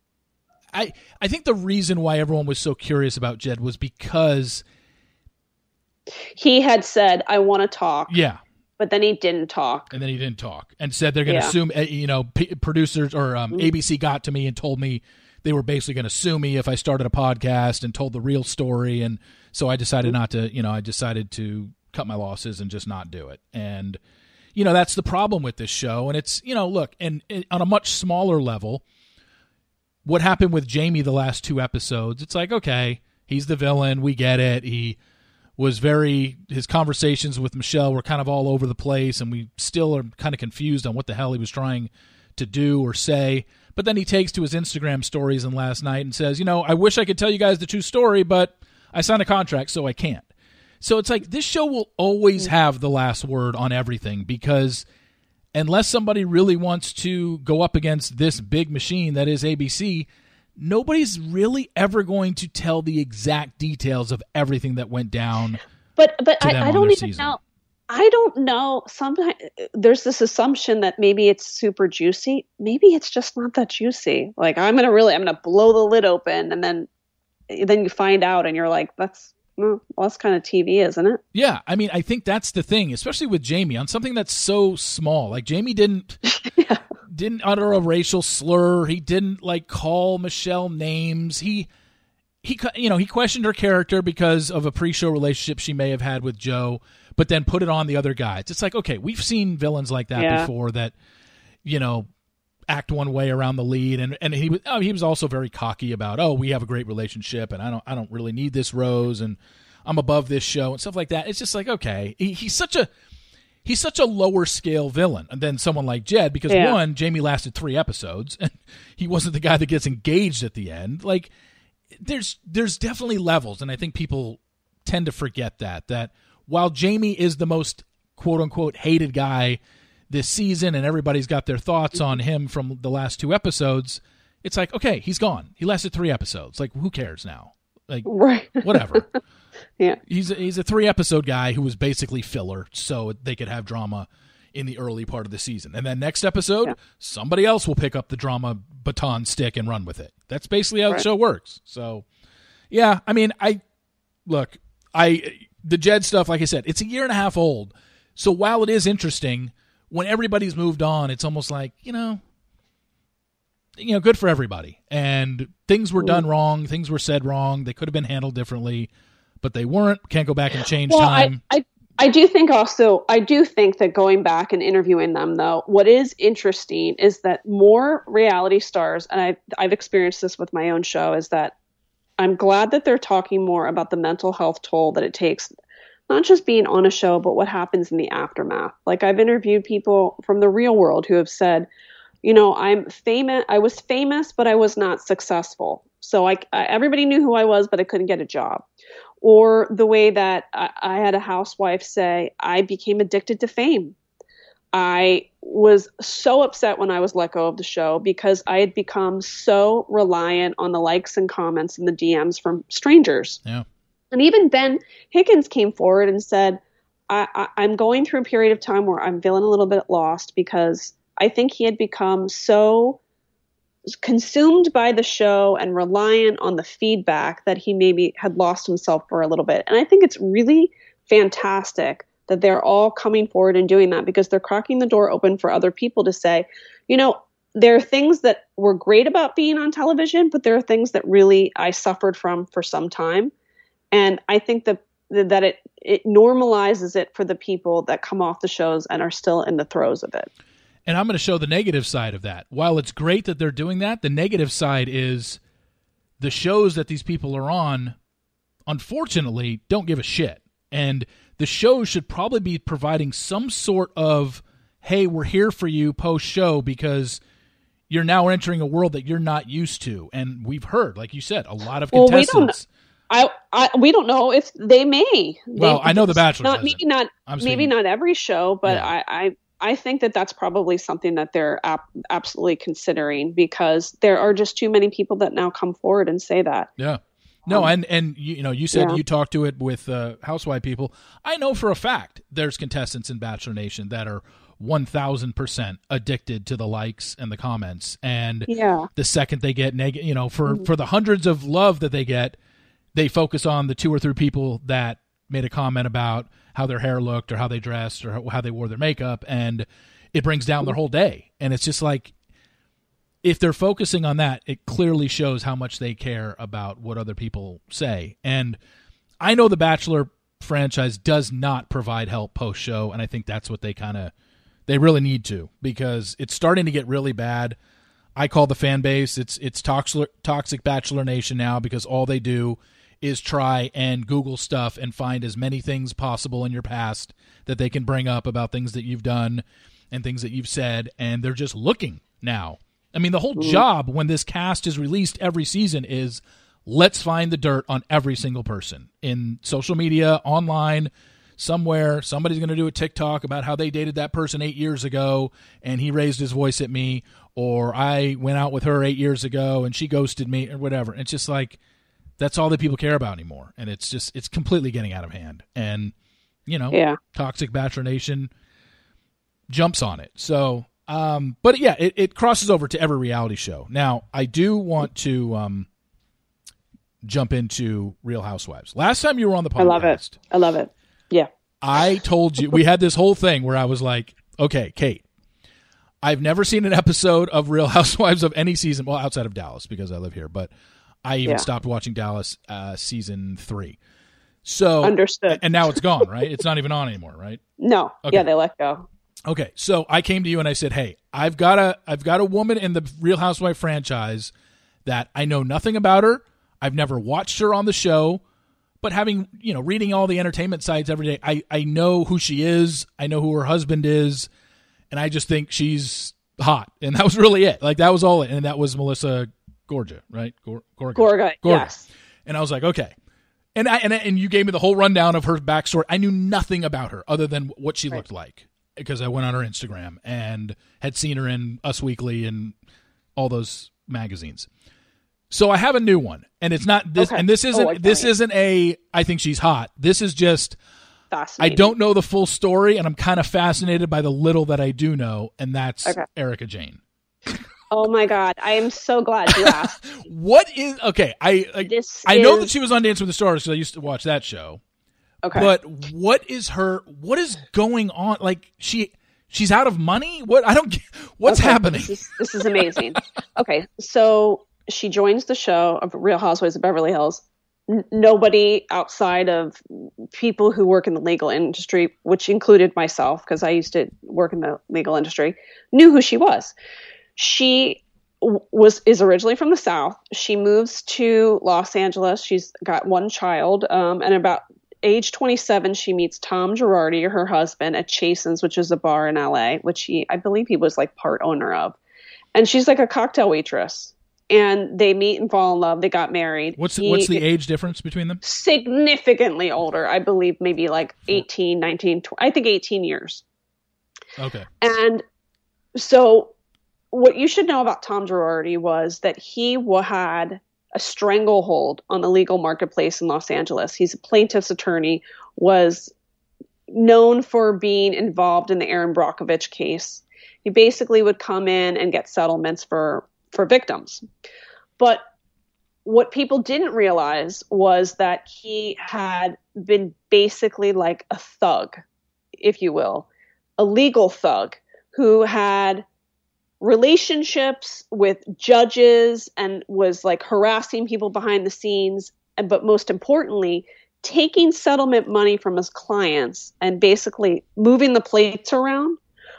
I I think the reason why everyone was so curious about Jed was because he had said, "I want to talk." Yeah. But then he didn't talk. And then he didn't talk, and said they're going to yeah. sue. Me, you know, P- producers or um, mm-hmm. ABC got to me and told me they were basically going to sue me if I started a podcast and told the real story, and so I decided mm-hmm. not to. You know, I decided to cut my losses and just not do it. And you know, that's the problem with this show. And it's you know, look, and, and on a much smaller level, what happened with Jamie the last two episodes? It's like okay, he's the villain. We get it. He was very his conversations with Michelle were kind of all over the place and we still are kind of confused on what the hell he was trying to do or say. But then he takes to his Instagram stories and last night and says, "You know, I wish I could tell you guys the true story, but I signed a contract so I can't." So it's like this show will always mm. have the last word on everything because unless somebody really wants to go up against this big machine that is ABC, nobody's really ever going to tell the exact details of everything that went down. But but I, I, don't even season. know. I don't know. Sometimes there's this assumption that maybe it's super juicy. Maybe it's just not that juicy. Like I'm gonna really, I'm gonna blow the lid open, and then then you find out, and you're like, that's well, that's kind of TV, isn't it? Yeah, I mean, I think that's the thing, especially with Jamie on something that's so small. Like Jamie didn't yeah didn't utter a racial slur. He didn't like call Michelle names. He he you know, he questioned her character because of a pre-show relationship she may have had with Joe, but then put it on the other guys. It's like, okay, we've seen villains like that yeah. before that you know, act one way around the lead and and he was oh, he was also very cocky about, "Oh, we have a great relationship and I don't I don't really need this rose and I'm above this show and stuff like that." It's just like, okay, he, he's such a he's such a lower scale villain than someone like Jed because yeah. one, Jamie lasted three episodes and he wasn't the guy that gets engaged at the end. Like there's there's definitely levels, and I think people tend to forget that that while Jamie is the most quote unquote hated guy this season and everybody's got their thoughts on him from the last two episodes, it's like okay, he's gone. He lasted three episodes. Like who cares now? Like Right. whatever. Yeah. He's a, he's a three episode guy who was basically filler, so they could have drama in the early part of the season. And then next episode, Yeah. somebody else will pick up the drama baton stick and run with it. That's basically how Right. the show works. So, yeah, I mean, I look, I the Jed stuff, like I said, it's a year and a half old. So while it is interesting, when everybody's moved on, it's almost like you know, you know, good for everybody. And things were done mm. wrong, things were said wrong. They could have been handled differently, but they weren't. Can't go back and change Well, time. I, I I do think also I do think that going back and interviewing them though, what is interesting is that more reality stars, and I've I've experienced this with my own show, is that I'm glad that they're talking more about the mental health toll that it takes, not just being on a show, but what happens in the aftermath. Like I've interviewed people from the real world who have said, you know, I'm famous. I was famous, but I was not successful. So I, I everybody knew who I was, but I couldn't get a job or the way that I, I had a housewife say, I became addicted to fame. I was so upset when I was let go of the show because I had become so reliant on the likes and comments and the DMs from strangers. yeah. And even Ben, Higgins came forward and said, I, I'm going through a period of time where I'm feeling a little bit lost because I think he had become so consumed by the show and reliant on the feedback that he maybe had lost himself for a little bit. And I think it's really fantastic that they're all coming forward and doing that because they're cracking the door open for other people to say, you know, there are things that were great about being on television, but there are things that really I suffered from for some time. And I think that that it it normalizes it for the people that come off the shows and are still in the throes of it. And I'm going to show the negative side of that. While it's great that they're doing that, the negative side is the shows that these people are on, unfortunately, don't give a shit. And the shows should probably be providing some sort of, hey, we're here for you post show because you're now entering a world that you're not used to. And we've heard, like you said, a lot of Well, contestants. I, I we don't know if they may. Well, They- I know The Bachelor Not maybe it. not I'm maybe not every show, but Yeah. I, I I think that that's probably something that they're ap- absolutely considering because there are just too many people that now come forward and say that. Yeah. No, and and you, you know, you said Um, Yeah. you talked to it with uh, housewife people. I know for a fact there's contestants in Bachelor Nation that are one thousand percent addicted to the likes and the comments, and Yeah. the second they get negative, you know, for Mm-hmm. for the hundreds of love that they get, they focus on the two or three people that made a comment about how their hair looked or how they dressed or how they wore their makeup, and it brings down their whole day. And it's just like if they're focusing on that, it clearly shows how much they care about what other people say. And I know the Bachelor franchise does not provide help post show, and I think that's what they kind of they really need to because it's starting to get really bad. I call the fan base it's it's toxic toxic Bachelor Nation now because all they do is try and Google stuff and find as many things possible in your past that they can bring up about things that you've done and things that you've said, and they're just looking now. I mean, the whole mm. job when this cast is released every season is let's find the dirt on every single person in social media, online, somewhere. Somebody's going to do a TikTok about how they dated that person eight years ago and he raised his voice at me, or I went out with her eight years ago and she ghosted me, or whatever. It's just like that's all that people care about anymore, and it's just it's completely getting out of hand. And you know, Yeah. toxic Bachelor Nation jumps on it. So, um, but yeah, it, it crosses over to every reality show. Now, I do want to um, jump into Real Housewives. Last time you were on the podcast, I love it. I love it. Yeah. I told you we had this whole thing where I was like, okay, Kate, I've never seen an episode of Real Housewives of any season, well, outside of Dallas because I live here, but I even Yeah. stopped watching Dallas uh, season three. So Understood. and now it's gone, right? It's not even on anymore, right? No. Okay. Yeah, they let go. Okay, so I came to you and I said, "Hey, I've got a I've got a woman in the Real Housewife franchise that I know nothing about her. I've never watched her on the show, but having you know reading all the entertainment sites every day, I I know who she is. I know who her husband is, and I just think she's hot. And that was really it. Like that was all it. And that was Melissa Gorga, right? Gor- Gorga. Gorga. Gorga. Yes. And I was like, okay. And I and, and you gave me the whole rundown of her backstory. I knew nothing about her other than what she looked like because I went on her Instagram and had seen her in Us Weekly and all those magazines. So I have a new one, and it's not this, Okay. and this isn't Oh, this isn't a I think she's hot. This is just I don't know the full story, and I'm kind of fascinated by the little that I do know, and that's Okay. Erika Jayne. Oh my god, I am so glad you asked. What is okay? I like, This I know that she was on Dance with the Stars because I used to watch that show. Okay. But what is her? What is going on? Like she she's out of money. What I don't. get What's Okay, happening? This is, this is amazing. okay, so she joins the show of Real Housewives of Beverly Hills. N- nobody outside of people who work in the legal industry, which included myself, because I used to work in the legal industry, knew who she was. She was is originally from the South. She moves to Los Angeles. She's got one child, um, and about age 27, she meets Tom Girardi, her husband, at Chasen's, which is a bar in LA, which he, I believe, he was like part owner of. And she's like a cocktail waitress. And they meet and fall in love. They got married. What's He- what's the age difference between them? significantly older? I believe maybe like 18, 19, 20, I think 18 years. Okay. And so, what you should know about Tom Girardi was that he had a stranglehold on the legal marketplace in Los Angeles. He's a plaintiff's attorney, was known for being involved in the Erin Brockovich case. He basically would come in and get settlements for for victims. But what people didn't realize was that he had been basically like a thug, if you will, a legal thug who had relationships with judges and was like harassing people behind the scenes but most importantly taking settlement money from his clients and basically moving the plates around.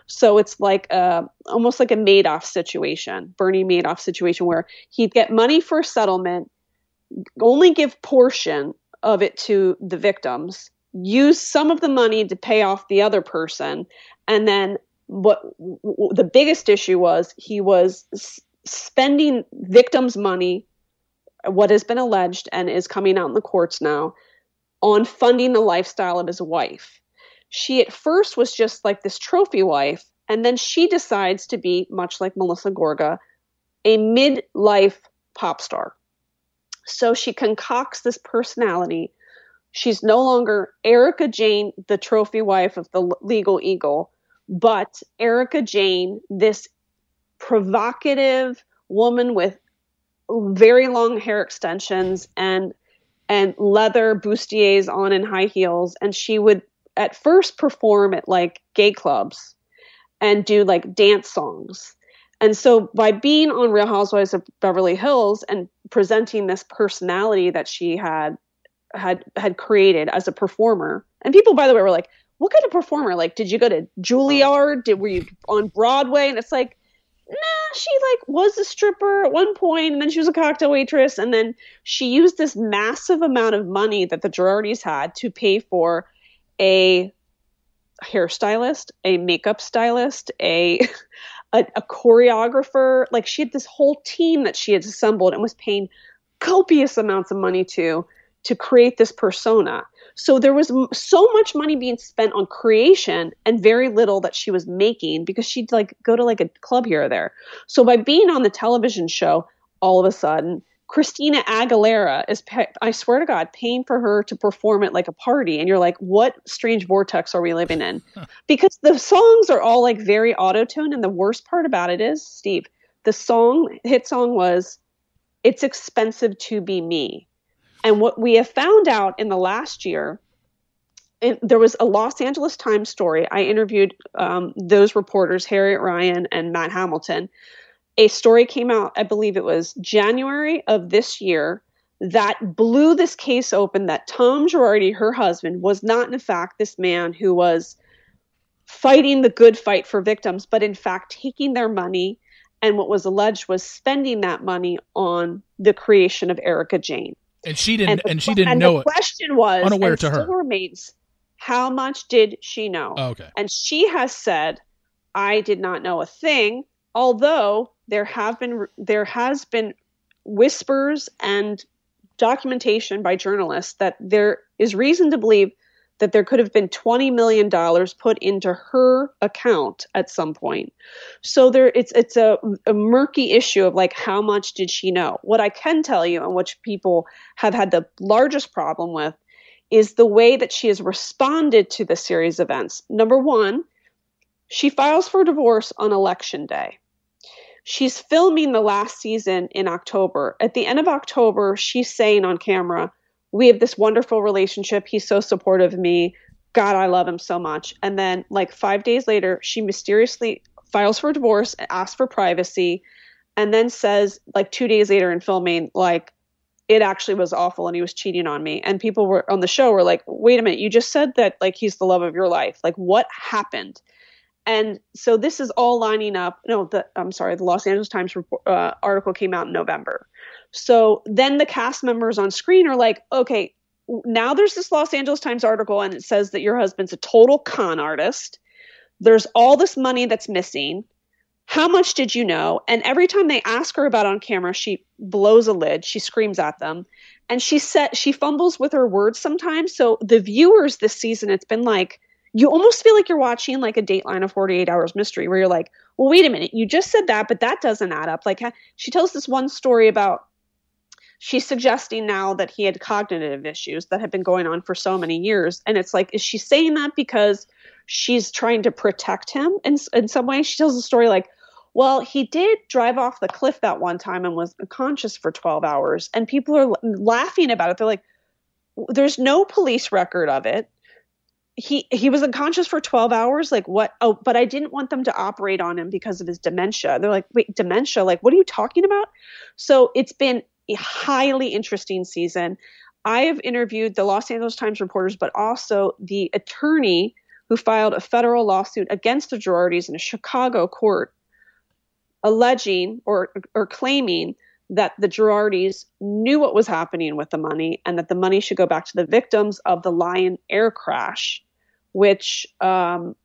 So it's like a, almost like a Madoff situation, Bernie Madoff situation, where he'd get money for a settlement, only give portion of it to the victims, use some of the money to pay off the other person, and then what w- w- the biggest issue was he was s- spending victims' money, what has been alleged and is coming out in the courts now, on funding the lifestyle of his wife she at first was just like this trophy wife, and then she decides to be, much like Melissa Gorga, a midlife pop star. So she concocts this personality. She's no longer Erika Jayne, the trophy wife of the legal eagle, but Erika Jayne, this provocative woman with very long hair extensions and and leather bustiers on and high heels and she would at first perform at like gay clubs and do like dance songs. And so by being on Real Housewives of Beverly Hills and presenting this personality that she had had had created as a performer, and people by the way were like, "What kind of performer? Like, did you go to Juilliard? Did were you on Broadway?" And it's like, nah, she like was a stripper at one point, and then she was a cocktail waitress, and then she used this massive amount of money that the Girardis had to pay for a hairstylist, a makeup stylist, a, a a choreographer. Like she had this whole team that she had assembled and was paying copious amounts of money to to create this persona. So there was m- so much money being spent on creation and very little that she was making because she'd like go to like a club here or there. So by being on the television show, all of a sudden Christina Aguilera is, pa- I swear to God, paying for her to perform at like a party. And you're like, what strange vortex are we living in? because the songs are all like very auto tuned. And the worst part about it is, Steve, the song, hit song was, It's Expensive to Be Me. And what we have found out in the last year, there was a Los Angeles Times story. I interviewed um, those reporters, Harriet Ryan and Matt Hamilton a story came out, I believe it was January of this year, that blew this case open that Tom Girardi, her husband, was not in fact this man who was fighting the good fight for victims, but in fact taking their money and what was alleged was spending that money on the creation of Erika Jayne. And she didn't. the And, she didn't and know the it. question was Unaware and to her. remains how much did she know? Oh, okay. And she has said, I did not know a thing, although there have been there has been whispers and documentation by journalists that there is reason to believe that there could have been $20 million put into her account at some point. So there it's it's a, a murky issue of like how much did she know? What I can tell you and which people have had the largest problem with is the way that she has responded to the series events. Number 1, she files for divorce on election day. She's filming the last season in October. At the end of October, she's saying on camera, we have this wonderful relationship. He's so supportive of me. God, I love him so much. And then, like five days later, she mysteriously files for divorce, asks for privacy, and then says, like two days later in filming, like, it actually was awful and he was cheating on me. And people were on the show were like, wait a minute, you just said that like he's the love of your life. Like, what happened? And so this is all lining up. No, the I'm sorry, the Los Angeles Times report, uh, article came out in November. So then the cast members on screen are like, okay, now there's this Los Angeles Times article and it says that your husband's a total con artist. There's all this money that's missing. How much did you know? And every time they ask her about on camera, she blows a lid. She screams at them. And she said she fumbles with her words sometimes. So the viewers this season, it's been like you almost feel like you're watching like a Dateline of 48 Hours Mystery, where you're like, well, wait a minute, you just said that, but that doesn't add up. Like she tells this one story about she's suggesting now that he had cognitive issues that have been going on for so many years. And it's like, is she saying that because she's trying to protect him in, in some way? She tells the story like, well, he did drive off the cliff that one time and was unconscious for 12 hours. And people are laughing about it. They're like, there's no police record of it. He he was unconscious for 12 hours. Like what? Oh, but I didn't want them to operate on him because of his dementia. They're like, wait, dementia? Like, what are you talking about? So it's been a highly interesting season. I have interviewed the Los Angeles Times reporters, but also the attorney who filed a federal lawsuit against the Girardis in a Chicago court, alleging or or claiming that the Girardis knew what was happening with the money and that the money should go back to the victims of the Lion Air crash, which um,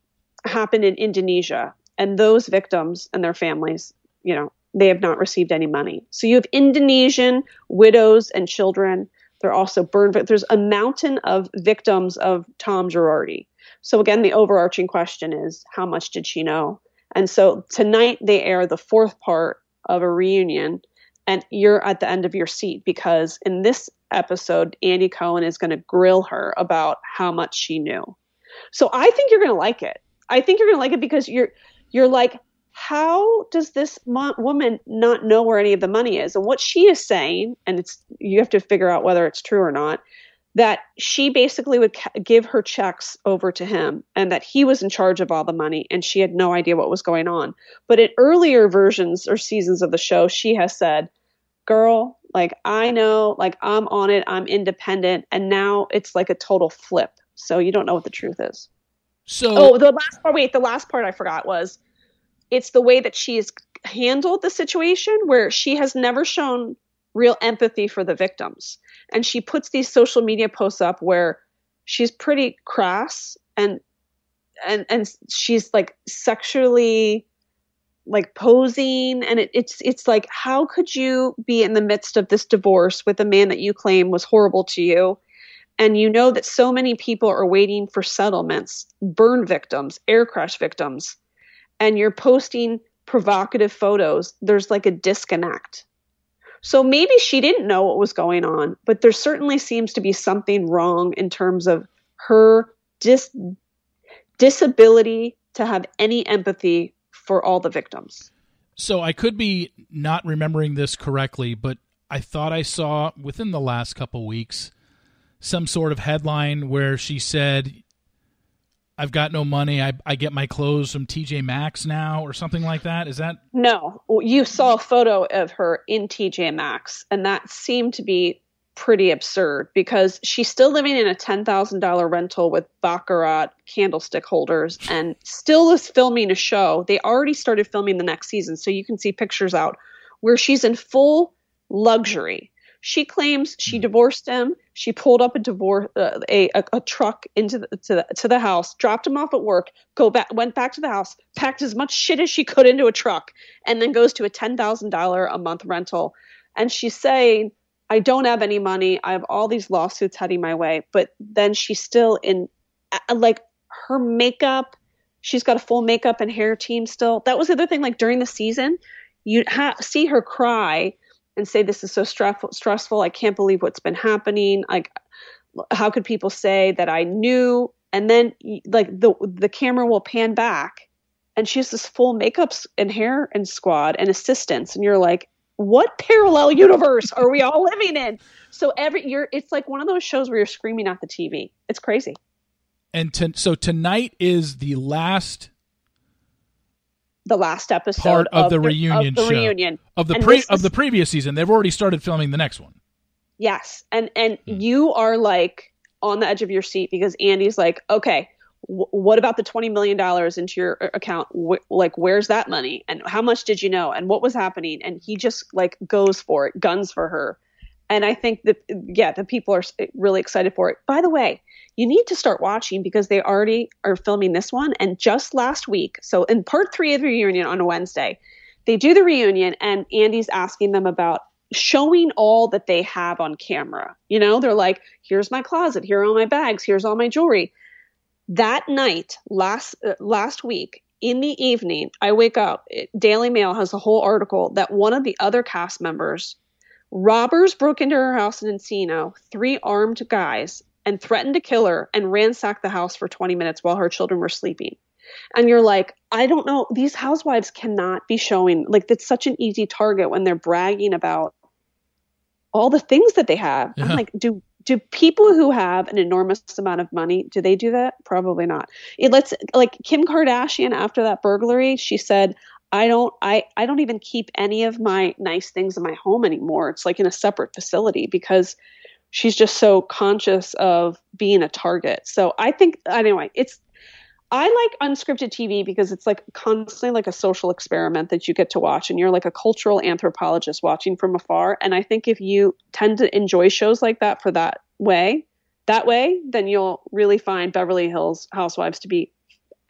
happened in Indonesia. And those victims and their families, you know, they have not received any money. So you have Indonesian widows and children. They're also burned. There's a mountain of victims of Tom Girardi. So again, the overarching question is how much did she know? And so tonight they air the fourth part of a reunion, and you're at the end of your seat because in this episode, Andy Cohen is going to grill her about how much she knew. So I think you're going to like it. I think you're going to like it because you're you're like, how does this mo- woman not know where any of the money is? And what she is saying, and it's you have to figure out whether it's true or not, that she basically would ca- give her checks over to him, and that he was in charge of all the money, and she had no idea what was going on. But in earlier versions or seasons of the show, she has said, "Girl, like I know, like I'm on it, I'm independent," and now it's like a total flip. So you don't know what the truth is. So, oh, the last part. Wait, the last part I forgot was it's the way that she's handled the situation where she has never shown real empathy for the victims. And she puts these social media posts up where she's pretty crass and and and she's like sexually like posing and it, it's it's like how could you be in the midst of this divorce with a man that you claim was horrible to you and you know that so many people are waiting for settlements burn victims air crash victims and you're posting provocative photos, there's like a disconnect. So maybe she didn't know what was going on, but there certainly seems to be something wrong in terms of her dis- disability to have any empathy for all the victims. So I could be not remembering this correctly, but I thought I saw within the last couple weeks some sort of headline where she said I've got no money. I, I get my clothes from TJ Maxx now, or something like that. Is that no? You saw a photo of her in TJ Maxx, and that seemed to be pretty absurd because she's still living in a ten thousand dollar rental with baccarat candlestick holders, and still is filming a show. They already started filming the next season, so you can see pictures out where she's in full luxury she claims she hmm. divorced him. She pulled up a divorce uh, a, a, a truck into the, to the to the house, dropped him off at work, go back, went back to the house, packed as much shit as she could into a truck, and then goes to a ten thousand dollar a month rental. And she's saying, "I don't have any money. I have all these lawsuits heading my way." But then she's still in like her makeup. She's got a full makeup and hair team still. That was the other thing. Like during the season, you ha- see her cry and say, "This is so stressful. Stressful. I can't believe what's been happening. Like, how could people say that I knew?" And then, like the the camera will pan back, and she has this full makeups and hair and squad and assistants, and you're like, "What parallel universe are we all living in?" So every you're, it's like one of those shows where you're screaming at the TV. It's crazy. And to, so tonight is the last the last episode part of, of the, reunion of the show. reunion of the pre of the previous season. They've already started filming the next one. Yes, and and mm. you are like on the edge of your seat because Andy's like, okay, w- what about the twenty million dollars into your uh, account? Like, where's that money? And how much did you know? And what was happening? And he just like goes for it, guns for her. And I think that yeah, the people are really excited for it. By the way, you need to start watching because they already are filming this one. And just last week, so in part three of the reunion on a Wednesday, they do the reunion, and Andy's asking them about showing all that they have on camera. You know, they're like, here's my closet, here are all my bags, here's all my jewelry. That night, last uh, last week, in the evening, I wake up. Daily Mail has a whole article that one of the other cast members, robbers broke into her house in Encino, three armed guys, and threatened to kill her and ransacked the house for 20 minutes while her children were sleeping. And you're like, I don't know. These housewives cannot be showing, like, that's such an easy target when they're bragging about all the things that they have. Yeah. I'm like, do do people who have an enormous amount of money do they do that probably not it lets like kim kardashian after that burglary she said i don't i i don't even keep any of my nice things in my home anymore it's like in a separate facility because she's just so conscious of being a target. So I think anyway, it's I like unscripted TV because it's like constantly like a social experiment that you get to watch and you're like a cultural anthropologist watching from afar and I think if you tend to enjoy shows like that for that way, that way, then you'll really find Beverly Hills Housewives to be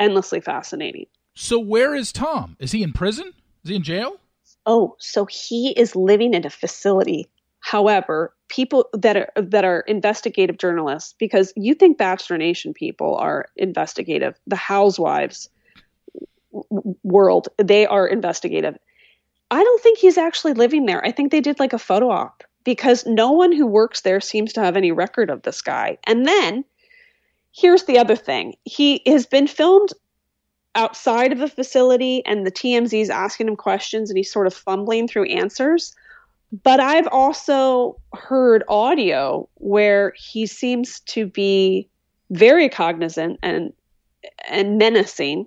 endlessly fascinating. So where is Tom? Is he in prison? Is he in jail? Oh, so he is living in a facility However, people that are that are investigative journalists, because you think Bachelor Nation people are investigative, the Housewives world they are investigative. I don't think he's actually living there. I think they did like a photo op because no one who works there seems to have any record of this guy. And then here's the other thing: he has been filmed outside of the facility, and the TMZ is asking him questions, and he's sort of fumbling through answers. But I've also heard audio where he seems to be very cognizant and and menacing.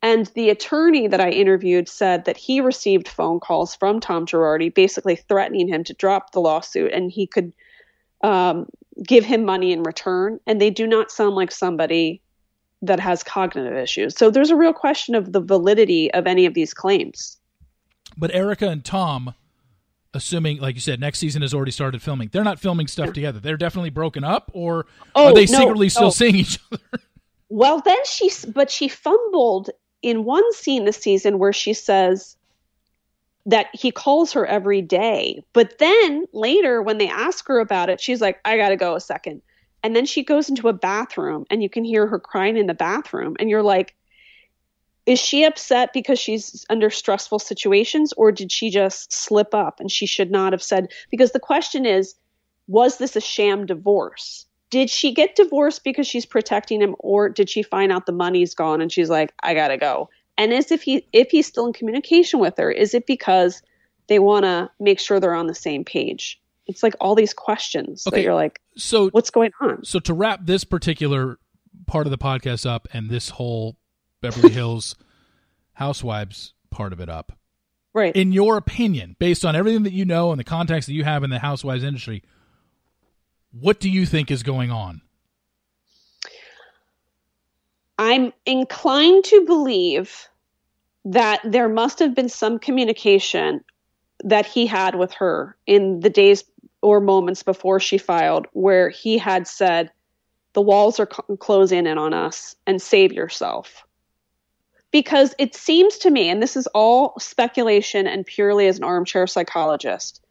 And the attorney that I interviewed said that he received phone calls from Tom Girardi basically threatening him to drop the lawsuit and he could um, give him money in return. And they do not sound like somebody that has cognitive issues. So there's a real question of the validity of any of these claims. But Erika and Tom assuming, like you said, next season has already started filming. They're not filming stuff together. They're definitely broken up, or oh, are they no, secretly still oh. seeing each other? Well, then she, but she fumbled in one scene this season where she says that he calls her every day. But then later, when they ask her about it, she's like, I got to go a second. And then she goes into a bathroom and you can hear her crying in the bathroom. And you're like, is she upset because she's under stressful situations or did she just slip up and she should not have said because the question is was this a sham divorce did she get divorced because she's protecting him or did she find out the money's gone and she's like i gotta go and as if he if he's still in communication with her is it because they want to make sure they're on the same page it's like all these questions okay. that you're like so what's going on so to wrap this particular part of the podcast up and this whole Beverly Hills Housewives part of it up. Right. In your opinion, based on everything that you know and the context that you have in the housewives industry, what do you think is going on? I'm inclined to believe that there must have been some communication that he had with her in the days or moments before she filed where he had said the walls are closing in on us and save yourself because it seems to me, and this is all speculation and purely as an armchair psychologist,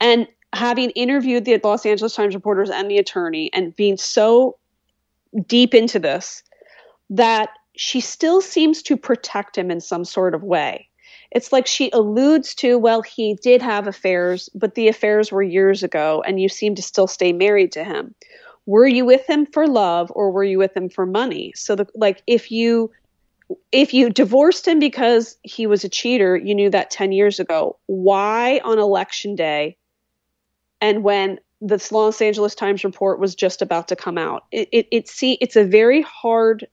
and having interviewed the Los Angeles Times reporters and the attorney and being so deep into this that she still seems to protect him in some sort of way. It's like she alludes to, well, he did have affairs, but the affairs were years ago, and you seem to still stay married to him. Were you with him for love or were you with him for money? So, the, like, if you if you divorced him because he was a cheater, you knew that 10 years ago. Why on election day and when the Los Angeles Times report was just about to come out? It, it, it see, it's a very hard,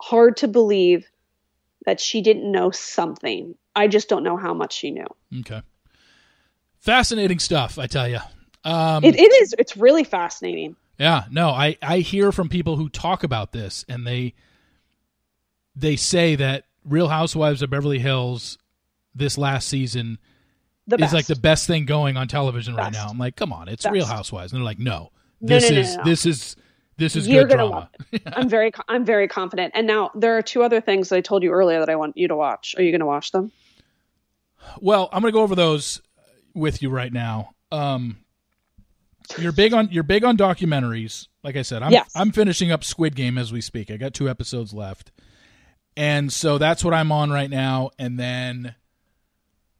hard to believe that she didn't know something. I just don't know how much she knew. Okay. Fascinating stuff, I tell you. Um, it, it is. It's really fascinating. Yeah, no, I, I hear from people who talk about this and they they say that Real Housewives of Beverly Hills this last season is like the best thing going on television best. right now. I'm like, come on, it's best. Real Housewives, and they're like, no, this no, no, is no, this is this is You're good drama. I'm very I'm very confident. And now there are two other things that I told you earlier that I want you to watch. Are you going to watch them? Well, I'm going to go over those with you right now. Um, you're big on you're big on documentaries. Like I said, I'm yes. I'm finishing up Squid Game as we speak. I got two episodes left. And so that's what I'm on right now and then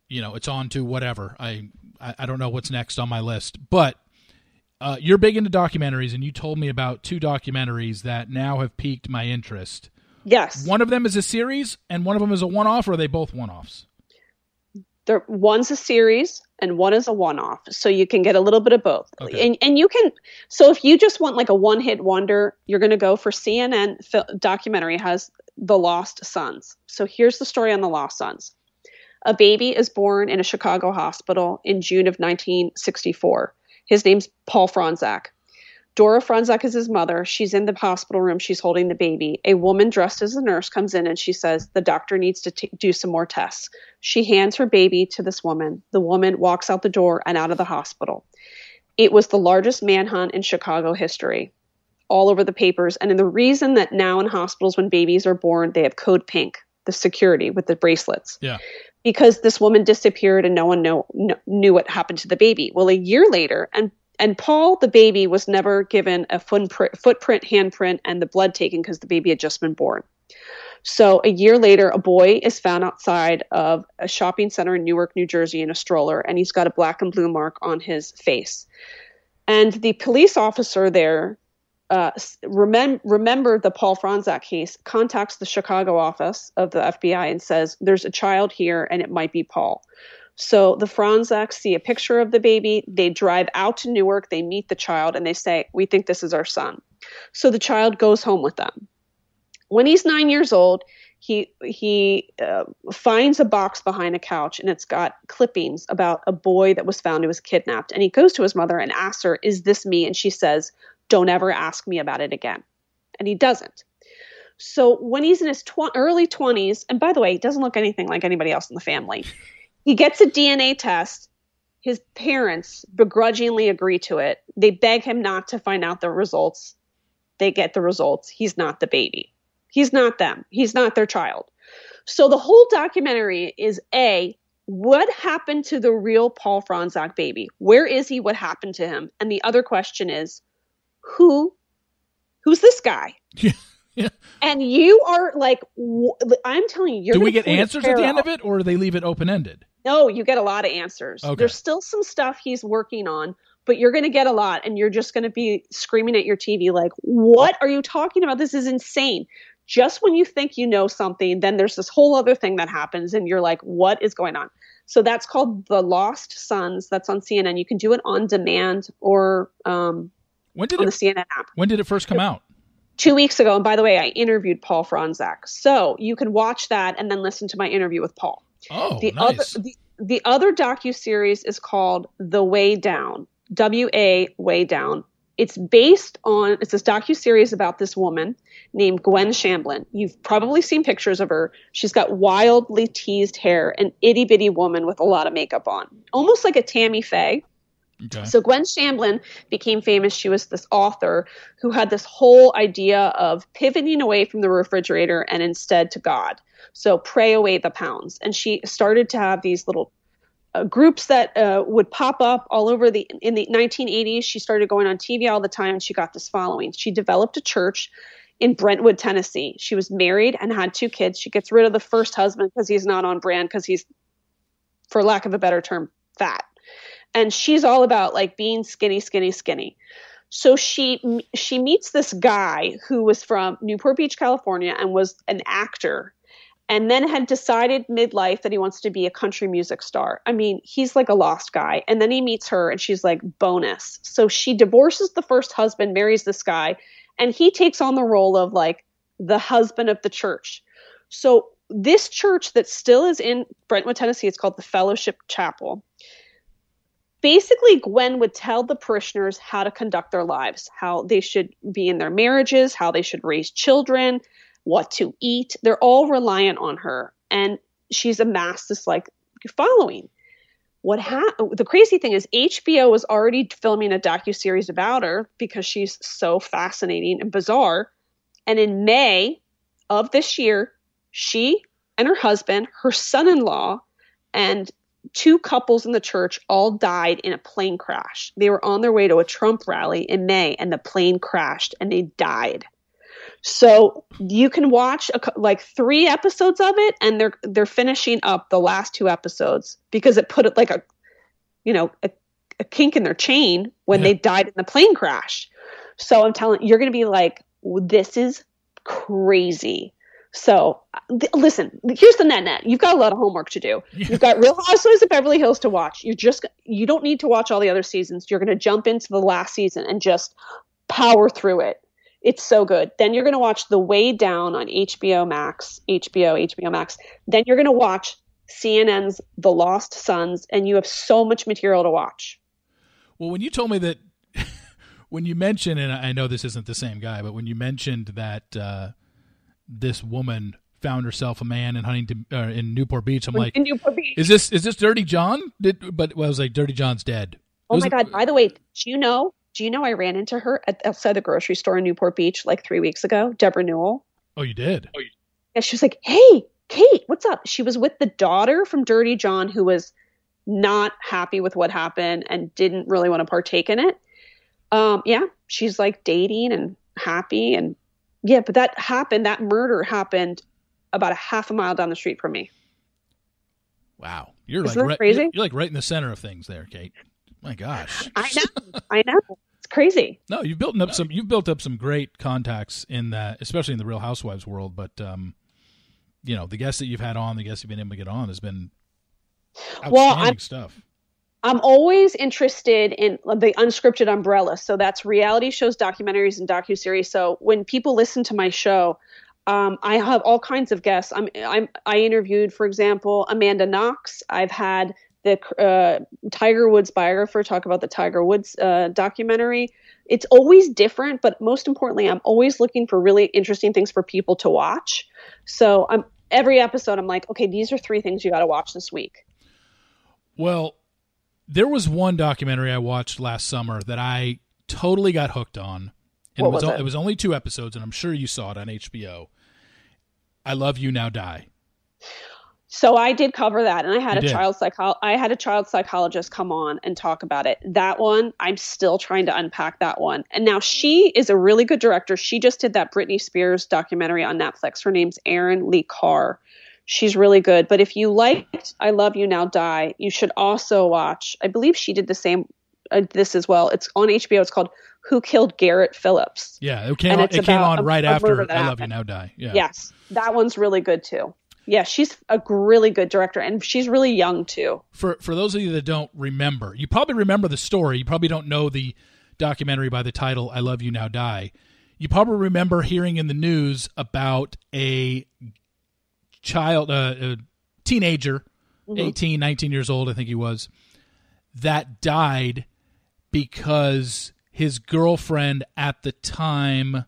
you know, it's on to whatever. I I, I don't know what's next on my list. But uh, you're big into documentaries and you told me about two documentaries that now have piqued my interest. Yes. One of them is a series and one of them is a one-off or are they both one-offs? There, one's a series and one is a one-off, so you can get a little bit of both. Okay. And and you can. So if you just want like a one-hit wonder, you're going to go for CNN documentary has the Lost Sons. So here's the story on the Lost Sons. A baby is born in a Chicago hospital in June of 1964. His name's Paul Fronczak. Dora Fronczak is his mother. She's in the hospital room. She's holding the baby. A woman dressed as a nurse comes in and she says, The doctor needs to t- do some more tests. She hands her baby to this woman. The woman walks out the door and out of the hospital. It was the largest manhunt in Chicago history, all over the papers. And the reason that now in hospitals, when babies are born, they have code pink, the security with the bracelets. Yeah. Because this woman disappeared and no one know, knew what happened to the baby. Well, a year later, and and Paul, the baby, was never given a footprint, footprint handprint, and the blood taken because the baby had just been born. So a year later, a boy is found outside of a shopping center in Newark, New Jersey, in a stroller, and he's got a black and blue mark on his face. And the police officer there uh, remem- remember the Paul Fronczak case, contacts the Chicago office of the FBI and says, There's a child here and it might be Paul. So the Fronczaks see a picture of the baby. They drive out to Newark. They meet the child and they say, We think this is our son. So the child goes home with them. When he's nine years old, he he uh, finds a box behind a couch and it's got clippings about a boy that was found who was kidnapped. And he goes to his mother and asks her, "Is this me?" And she says, "Don't ever ask me about it again." And he doesn't. So when he's in his tw- early 20s, and by the way, he doesn't look anything like anybody else in the family. He gets a DNA test. His parents begrudgingly agree to it. They beg him not to find out the results. They get the results. He's not the baby. He's not them. He's not their child. So the whole documentary is A, what happened to the real Paul Fronczak baby? Where is he? What happened to him? And the other question is, who who's this guy? Yeah. Yeah. And you are like, I'm telling you, do we get answers at the end of it, or do they leave it open ended? No, you get a lot of answers. Okay. There's still some stuff he's working on, but you're going to get a lot and you're just going to be screaming at your TV like, "What are you talking about? This is insane." Just when you think you know something, then there's this whole other thing that happens and you're like, "What is going on?" So that's called The Lost Sons. That's on CNN. You can do it on demand or um, when did on it, the CNN app. When did it first come out? two weeks ago. And by the way, I interviewed Paul Fronczak. So you can watch that and then listen to my interview with Paul. Oh, the nice. Other, the, the other docu series is called The Way Down. W A Way Down. It's based on it's this docu series about this woman named Gwen Shamblin. You've probably seen pictures of her. She's got wildly teased hair, an itty bitty woman with a lot of makeup on, almost like a Tammy Faye. Okay. So Gwen Shamblin became famous. She was this author who had this whole idea of pivoting away from the refrigerator and instead to God. So pray away the pounds. And she started to have these little uh, groups that uh, would pop up all over the in the 1980s. She started going on TV all the time, she got this following. She developed a church in Brentwood, Tennessee. She was married and had two kids. She gets rid of the first husband because he's not on brand because he's, for lack of a better term, fat. And she's all about like being skinny, skinny, skinny. So she she meets this guy who was from Newport Beach, California, and was an actor, and then had decided midlife that he wants to be a country music star. I mean, he's like a lost guy. And then he meets her, and she's like bonus. So she divorces the first husband, marries this guy, and he takes on the role of like the husband of the church. So this church that still is in Brentwood, Tennessee, it's called the Fellowship Chapel. Basically, Gwen would tell the parishioners how to conduct their lives, how they should be in their marriages, how they should raise children, what to eat. They're all reliant on her. And she's amassed this like following what ha- the crazy thing is HBO was already filming a docu series about her because she's so fascinating and bizarre. And in May of this year, she and her husband, her son-in-law, and two couples in the church all died in a plane crash. They were on their way to a Trump rally in May and the plane crashed and they died. So you can watch a, like three episodes of it, and they're they're finishing up the last two episodes because it put it like a, you know, a, a kink in their chain when yeah. they died in the plane crash. So I'm telling you're going to be like, this is crazy. So uh, th- listen, here's the net net. You've got a lot of homework to do. Yeah. You've got Real Housewives of Beverly Hills to watch. You're just you don't need to watch all the other seasons. You're going to jump into the last season and just power through it. It's so good. Then you're going to watch The Way Down on HBO Max, HBO, HBO Max. Then you're going to watch CNN's The Lost Sons, and you have so much material to watch. Well, when you told me that, when you mentioned, and I know this isn't the same guy, but when you mentioned that uh, this woman found herself a man in Huntington uh, in Newport Beach, I'm like, Newport Beach. is this is this Dirty John? Did but well, I was like, Dirty John's dead. Oh my god! By the way, do you know do you know I ran into her at outside the grocery store in Newport Beach like three weeks ago? Deborah Newell. Oh, you did. Oh, you- yeah, she was like, "Hey, Kate, what's up?" She was with the daughter from Dirty John, who was not happy with what happened and didn't really want to partake in it. Um, yeah, she's like dating and happy, and yeah, but that happened. That murder happened about a half a mile down the street from me. Wow, you're Isn't like right, crazy. You're like right in the center of things there, Kate. My gosh, I know, I know. It's crazy. No, you've built up some. You've built up some great contacts in that, especially in the Real Housewives world. But um, you know, the guests that you've had on, the guests you've been able to get on, has been outstanding well, I'm, stuff. I'm always interested in the unscripted umbrella. So that's reality shows, documentaries, and docu series. So when people listen to my show, um, I have all kinds of guests. I'm, I'm, I interviewed, for example, Amanda Knox. I've had the uh, Tiger Woods biographer talk about the Tiger Woods uh, documentary. It's always different, but most importantly, I'm always looking for really interesting things for people to watch. So I'm every episode, I'm like, okay, these are three things you got to watch this week. Well, there was one documentary I watched last summer that I totally got hooked on. And it was, was it? it was only two episodes, and I'm sure you saw it on HBO. I Love You Now Die. So I did cover that, and I had you a did. child psycho- I had a child psychologist come on and talk about it. That one, I'm still trying to unpack that one. And now she is a really good director. She just did that Britney Spears documentary on Netflix. Her name's Erin Lee Carr. She's really good. But if you liked I Love You Now Die, you should also watch. I believe she did the same. Uh, this as well. It's on HBO. It's called Who Killed Garrett Phillips. Yeah, it came on, it came on right a after I Love You Now Die. Yeah. Yes, that one's really good too. Yeah, she's a really good director, and she's really young too. For for those of you that don't remember, you probably remember the story. You probably don't know the documentary by the title "I Love You Now Die." You probably remember hearing in the news about a child, uh, a teenager, mm-hmm. 18, 19 years old, I think he was, that died because his girlfriend at the time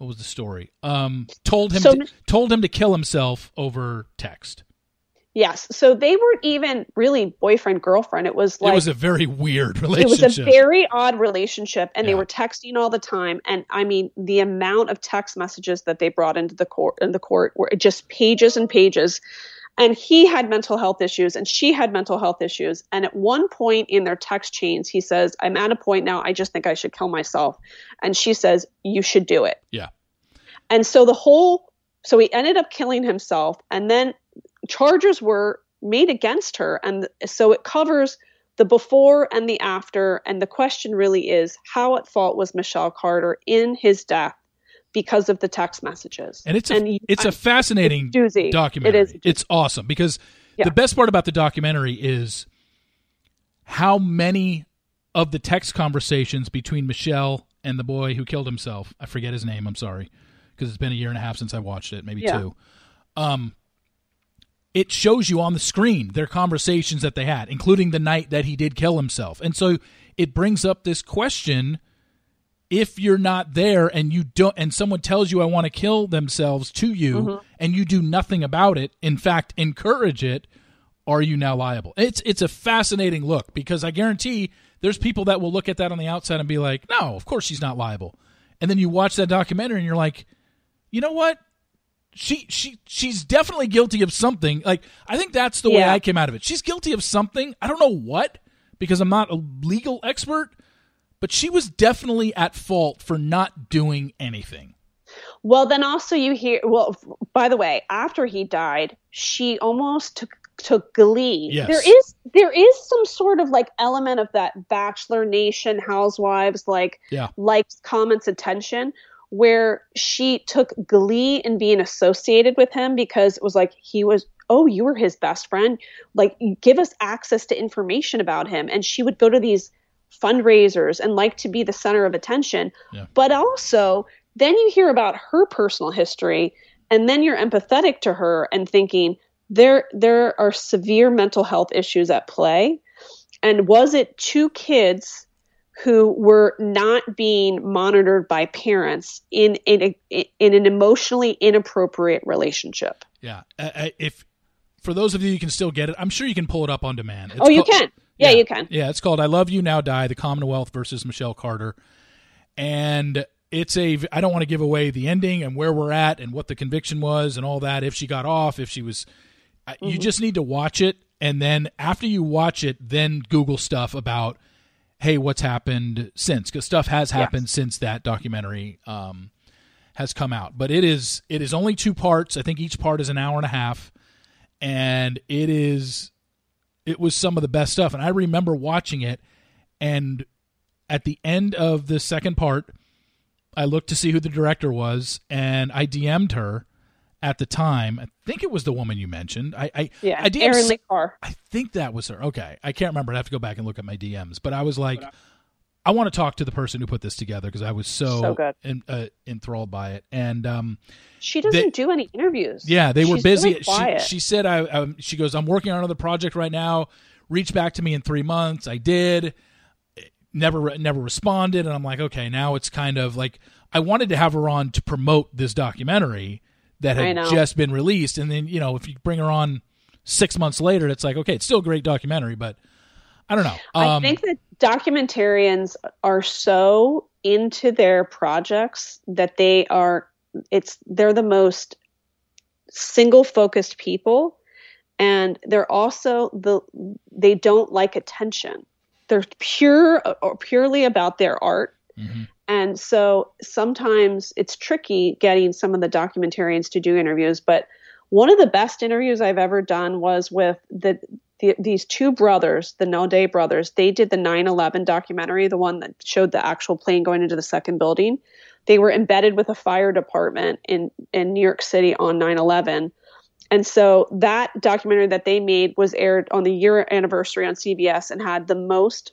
what was the story? Um, told him so, to, told him to kill himself over text. Yes. So they weren't even really boyfriend girlfriend. It was like it was a very weird relationship. It was a very odd relationship, and yeah. they were texting all the time. And I mean, the amount of text messages that they brought into the court in the court were just pages and pages. And he had mental health issues and she had mental health issues. And at one point in their text chains, he says, I'm at a point now, I just think I should kill myself. And she says, You should do it. Yeah. And so the whole, so he ended up killing himself. And then charges were made against her. And so it covers the before and the after. And the question really is how at fault was Michelle Carter in his death? Because of the text messages. And it's a and it's a fascinating it's documentary. It is. It's awesome because yeah. the best part about the documentary is how many of the text conversations between Michelle and the boy who killed himself. I forget his name. I'm sorry because it's been a year and a half since I watched it, maybe yeah. two. Um, it shows you on the screen their conversations that they had, including the night that he did kill himself, and so it brings up this question if you're not there and you don't and someone tells you I want to kill themselves to you mm-hmm. and you do nothing about it, in fact encourage it, are you now liable? It's it's a fascinating look because I guarantee there's people that will look at that on the outside and be like, "No, of course she's not liable." And then you watch that documentary and you're like, "You know what? She she she's definitely guilty of something." Like I think that's the yeah. way I came out of it. She's guilty of something. I don't know what because I'm not a legal expert, but she was definitely at fault for not doing anything. Well, then also you hear. Well, by the way, after he died, she almost took took glee. Yes. There is there is some sort of like element of that Bachelor Nation housewives like yeah. likes comments attention where she took glee in being associated with him because it was like he was oh you were his best friend like give us access to information about him and she would go to these fundraisers and like to be the center of attention. Yeah. But also, then you hear about her personal history and then you're empathetic to her and thinking there there are severe mental health issues at play. And was it two kids who were not being monitored by parents in in, a, in an emotionally inappropriate relationship? Yeah, uh, if for those of you you can still get it, I'm sure you can pull it up on demand. It's oh, you can. Yeah, yeah, you can. Yeah, it's called "I Love You Now Die: The Commonwealth versus Michelle Carter," and it's a. I don't want to give away the ending and where we're at and what the conviction was and all that. If she got off, if she was, mm-hmm. you just need to watch it, and then after you watch it, then Google stuff about, hey, what's happened since? Because stuff has happened yes. since that documentary um, has come out. But it is it is only two parts. I think each part is an hour and a half, and it is it was some of the best stuff. And I remember watching it, and at the end of the second part, I looked to see who the director was, and I DM'd her at the time. I think it was the woman you mentioned. I, I yeah, I DM'd, Erin Lee Carr. I think that was her. Okay, I can't remember. I have to go back and look at my DMs. But I was like, I want to talk to the person who put this together because I was so, so in, uh, enthralled by it. And um, she doesn't they, do any interviews. Yeah, they She's were busy. Really she, she, said, "I." Um, she goes, "I'm working on another project right now. Reach back to me in three months." I did. Never, never responded, and I'm like, okay, now it's kind of like I wanted to have her on to promote this documentary that had just been released, and then you know if you bring her on six months later, it's like okay, it's still a great documentary, but I don't know. Um, I think that documentarians are so into their projects that they are it's they're the most single focused people and they're also the they don't like attention. They're pure or purely about their art. Mm-hmm. And so sometimes it's tricky getting some of the documentarians to do interviews, but one of the best interviews I've ever done was with the the, these two brothers, the Naudet brothers, they did the 9 11 documentary, the one that showed the actual plane going into the second building. They were embedded with a fire department in, in New York City on 9 11. And so that documentary that they made was aired on the year anniversary on CBS and had the most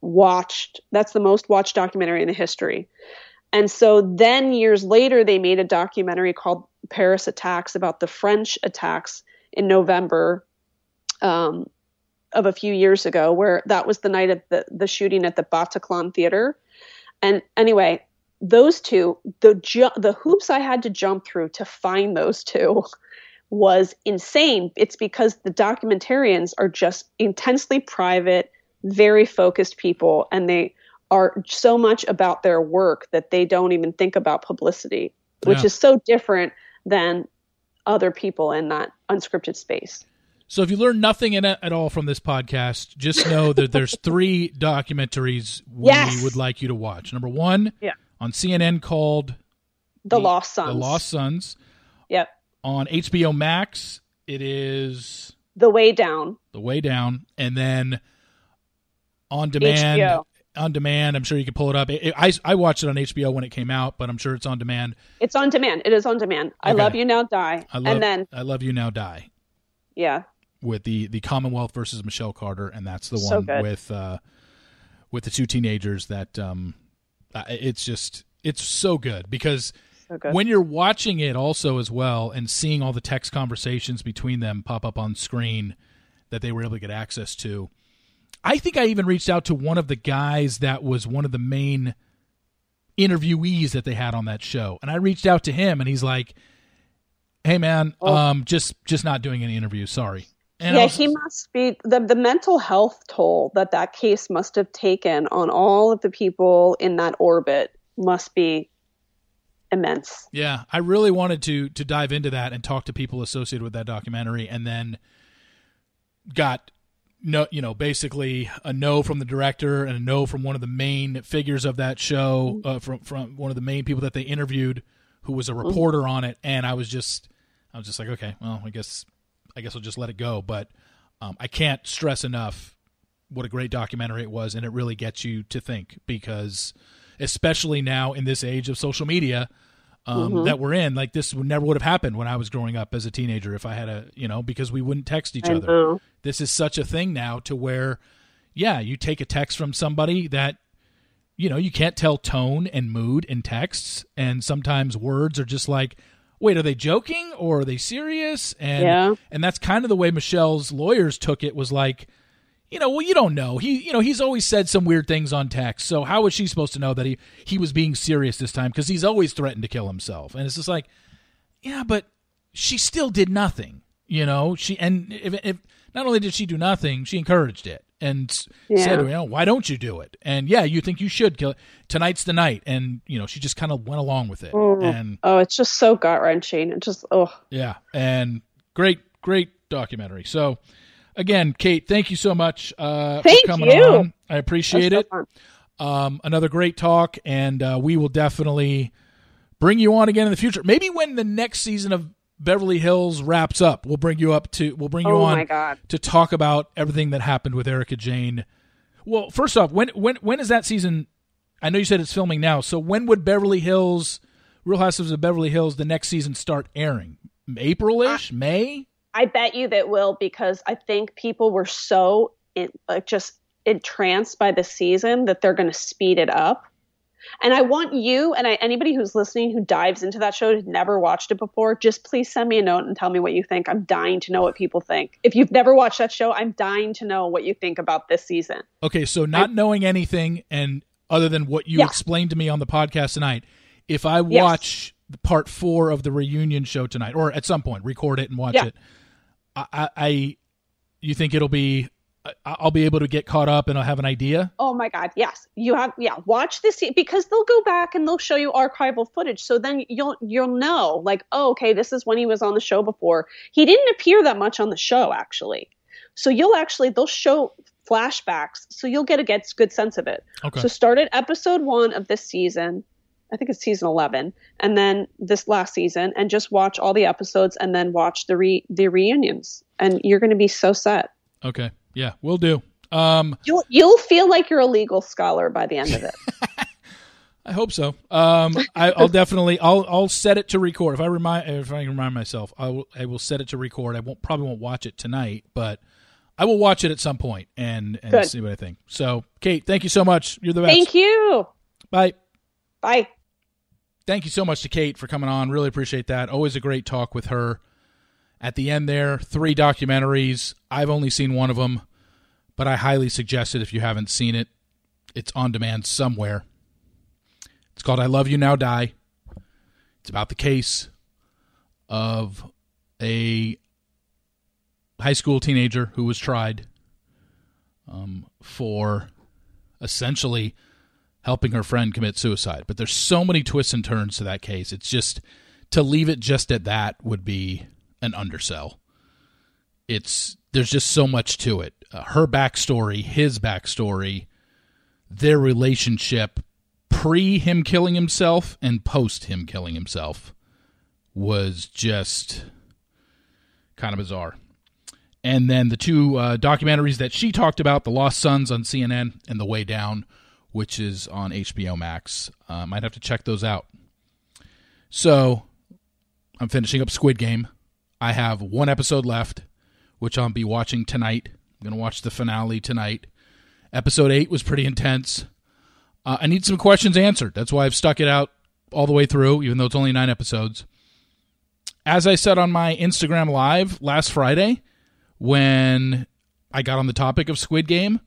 watched, that's the most watched documentary in the history. And so then years later, they made a documentary called Paris Attacks about the French attacks in November um, of a few years ago, where that was the night of the, the shooting at the Bataclan Theater. And anyway, those two, the ju- the hoops I had to jump through to find those two was insane. It's because the documentarians are just intensely private, very focused people, and they are so much about their work that they don't even think about publicity, which yeah. is so different than other people in that unscripted space. So if you learn nothing in it at all from this podcast, just know that there's three documentaries we Yes. would like you to watch. Number one, Yeah. on CNN called The, Lost Sons. The Lost Sons. Yep. On HBO Max, it is The Way Down. The Way Down, and then on demand. HBO. On demand, I'm sure you can pull it up. It- it- I I watched it on HBO when it came out, but I'm sure it's on demand. It's on demand. It is on demand. I love you now, die. I love and then I love you now, die yeah, with the the Commonwealth versus Michelle Carter, and that's the So one good. with uh, with the two teenagers. That um, it's just it's so good because so good. when you're watching it also as well and seeing all the text conversations between them pop up on screen that they were able to get access to. I think I even reached out to one of the guys that was one of the main interviewees that they had on that show. And I reached out to him and he's like, "Hey man, Oh. um just just not doing any interviews, sorry." And yeah, he must be the the mental health toll that that case must have taken on all of the people in that orbit must be immense. Yeah, I really wanted to to dive into that and talk to people associated with that documentary, and then got no, you know, basically a no from the director and a no from one of the main figures of that show, uh, from from one of the main people that they interviewed, who was a reporter on it, and I was just, I was just like, okay, well, I guess, I guess I'll just let it go, but um, I can't stress enough what a great documentary it was, and it really gets you to think because, especially now in this age of social media um, that we're in, like this would never would have happened when I was growing up as a teenager if I had a, you know, because we wouldn't text each I other. know. This is such a thing now to where, yeah, you take a text from somebody that, you know, you can't tell tone and mood in texts, and sometimes words are just like, wait, are they joking or are they serious? And Yeah. and that's kind of the way Michelle's lawyers took it. Was like, you know, well, you don't know. He, you know, he's always said some weird things on text. So how was she supposed to know that he he was being serious this time? Because he's always threatened to kill himself. And it's just like, yeah, but she still did nothing. You know, she and if, if not only did she do nothing, she encouraged it and Yeah. said, you know, why don't you do it? And yeah, you think you should kill it. Tonight's the night, and you know, she just kind of went along with it. And Oh, it's just so gut wrenching. It just oh yeah, and great, great documentary. So, again, Kate, thank you so much uh, Thank for coming you. on. I appreciate it. so. Um, another great talk, and uh, we will definitely bring you on again in the future. Maybe when the next season of Beverly Hills wraps up, we'll bring you up to we'll bring you Oh on to talk about everything that happened with Erika Jayne. Well, first off, when when when is that season? I know you said it's filming now. So when would Beverly Hills, Real Housewives of Beverly Hills, the next season start airing? April ish, May. I bet you that will because I think people were so in, like just entranced by the season that they're going to speed it up. And I want you and I, anybody who's listening who dives into that show who's never watched it before, just please send me a note and tell me what you think. I'm dying to know what people think. If you've never watched that show, I'm dying to know what you think about this season. Okay, so not knowing anything and other than what you Yeah. explained to me on the podcast tonight, if I watch the part four of the reunion show tonight, or at some point record it and watch Yeah. it, I, I, I, you think it'll be, I- I'll be able to get caught up and I'll have an idea. Oh my God, yes. You have yeah, watch this because they'll go back and they'll show you archival footage. So then you'll you'll know like, oh, okay, this is when he was on the show before. He didn't appear that much on the show actually. So you'll actually they'll show flashbacks, so you'll get a get good sense of it. Okay. So start at episode one of this season. I think it's season eleven, and then this last season, and just watch all the episodes, and then watch the re the reunions, and you're going to be so set. Okay, yeah, we'll do. Um, You'll you'll feel like you're a legal scholar by the end of it. I hope so. Um, I, I'll definitely, I'll, I'll set it to record if I remind, if I remind myself, I will, I will set it to record. I won't probably won't watch it tonight, but I will watch it at some point and and Good. see what I think. So, Kate, thank you so much. You're the best. Thank you. Bye. Bye. Thank you so much to Kate for coming on. Really appreciate that. Always a great talk with her. At the end there, three documentaries. I've only seen one of them, but I highly suggest it if you haven't seen it. It's on demand somewhere. It's called I Love You Now Die. It's about the case of a high school teenager who was tried um, for essentially helping her friend commit suicide. But there's so many twists and turns to that case. It's just to leave it just at that would be an undersell. It's there's just so much to it. Uh, her backstory, his backstory, their relationship pre him killing himself and post him killing himself was just kind of bizarre. And then the two uh, documentaries that she talked about, The Lost Sons on CNN and The Way Down, which is on HBO Max. Uh, might have to check those out. So I'm finishing up Squid Game. I have one episode left, which I'll be watching tonight. I'm going to watch the finale tonight. Episode 8 was pretty intense. Uh, I need some questions answered. That's why I've stuck it out all the way through, even though it's only nine episodes. As I said on my Instagram Live last Friday, when I got on the topic of Squid Game,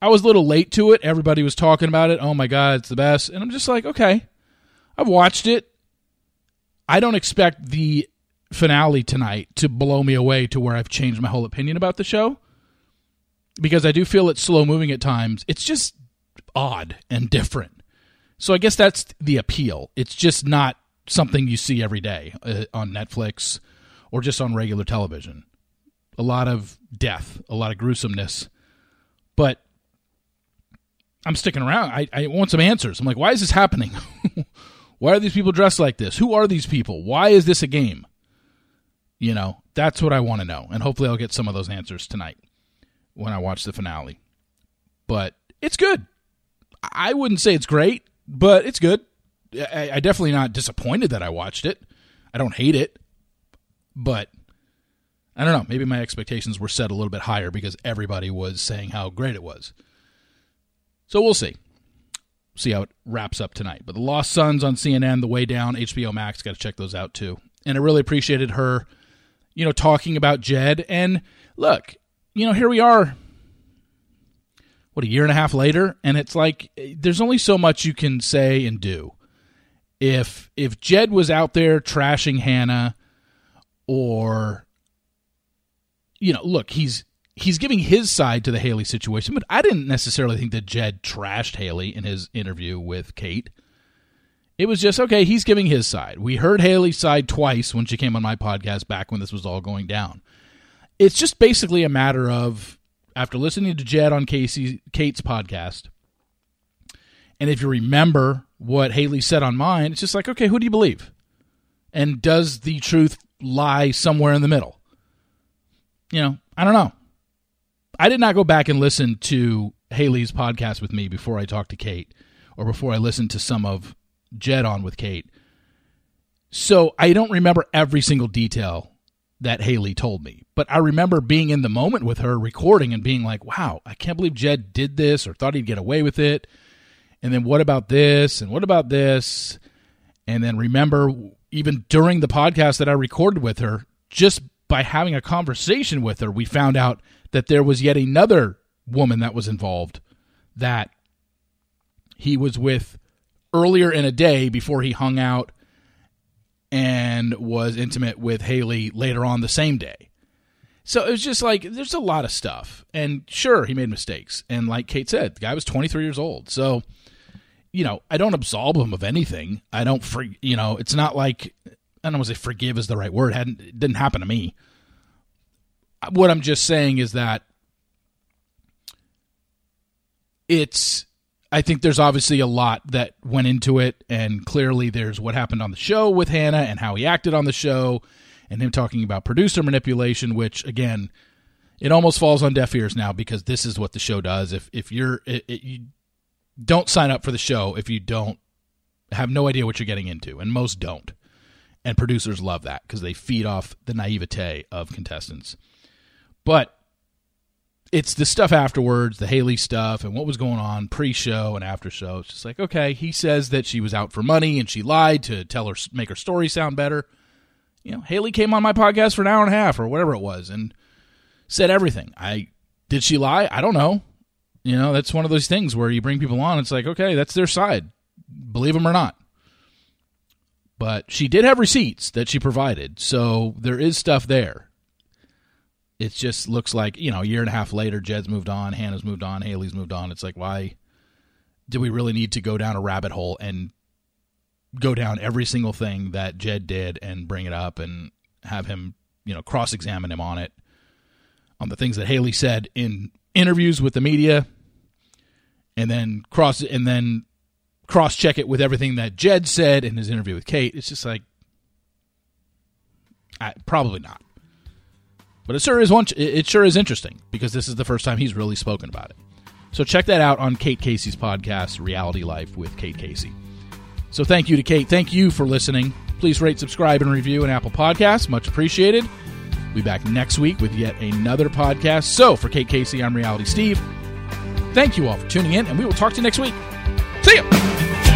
I was a little late to it. Everybody was talking about it. Oh my God, it's the best. And I'm just like, okay, I've watched it. I don't expect the finale tonight to blow me away to where I've changed my whole opinion about the show because I do feel it's slow moving at times. It's just odd and different. So I guess that's the appeal. It's just not something you see every day uh, on Netflix or just on regular television. A lot of death, a lot of gruesomeness. But I'm sticking around. I, I want some answers. I'm like, why is this happening? why are these people dressed like this? Who are these people? Why is this a game? You know, that's what I want to know. And hopefully I'll get some of those answers tonight when I watch the finale. But it's good. I wouldn't say it's great, but it's good. I, I definitely not disappointed that I watched it. I don't hate it, but I don't know. Maybe my expectations were set a little bit higher because everybody was saying how great it was. So we'll see. See how it wraps up tonight. But the Lost Sons on CNN, The Way Down, HBO Max, got to check those out too. And I really appreciated her, you know, talking about Jed. And look, you know, here we are what a year and a half later? And it's like there's only so much you can say and do. If if jed was out there trashing hannah or you know look he's he's giving his side to the haley situation but i didn't necessarily think that jed trashed haley in his interview with kate it was just okay he's giving his side we heard haley's side twice when she came on my podcast back when this was all going down it's just basically a matter of after listening to Jed on Casey Kate's podcast, and if you remember what Haley said on mine, it's just like, okay, who do you believe? And does the truth lie somewhere in the middle? You know, I don't know. I did not go back and listen to Haley's podcast with me before I talked to Kate or before I listened to some of Jed on with Kate. So I don't remember every single detail that Haley told me. But I remember being in the moment with her recording and being like, wow, I can't believe Jed did this or thought he'd get away with it. And then what about this? And what about this? And then remember, even during the podcast that I recorded with her, just by having a conversation with her, we found out that there was yet another woman that was involved that he was with earlier in a day before he hung out and was intimate with Haley later on the same day. So it was just like there's a lot of stuff. And sure, he made mistakes. And like Kate said, the guy was 23 years old. So you know, I don't absolve him of anything. I don't for, you know, it's not like I don't want to say forgive is the right word. It hadn't it didn't happen to me. What I'm just saying is that it's I think there's obviously a lot that went into it, and clearly there's what happened on the show with Hannah and how he acted on the show, and him talking about producer manipulation, which again, it almost falls on deaf ears now because this is what the show does. If if you're it, it, you don't sign up for the show if you don't have no idea what you're getting into, and most don't, and producers love that because they feed off the naivete of contestants. But it's the stuff afterwards, the Haley stuff, and what was going on pre-show and after show. It's just like, okay, he says that she was out for money and she lied to tell her make her story sound better. You know, Haley came on my podcast for an hour and a half or whatever it was and said everything. I did she lie? I don't know. You know, that's one of those things where you bring people on. It's like, okay, that's their side, believe them or not. But she did have receipts that she provided, so there is stuff there it just looks like you know a year and a half later jed's moved on hannah's moved on haley's moved on it's like why do we really need to go down a rabbit hole and go down every single thing that jed did and bring it up and have him you know cross examine him on it, on the things that Haley said in interviews with the media, and then cross and then cross check it with everything that Jed said in his interview with Kate. It's just like, I, probably not. But it sure is one. It sure is interesting because this is the first time he's really spoken about it. So check that out on Kate Casey's podcast, Reality Life with Kate Casey. So thank you to Kate. Thank you for listening. Please rate, subscribe, and review an Apple Podcast. Much appreciated. We'll be back next week with yet another podcast. So for Kate Casey, I'm Reality Steve. Thank you all for tuning in, and we will talk to you next week. See you.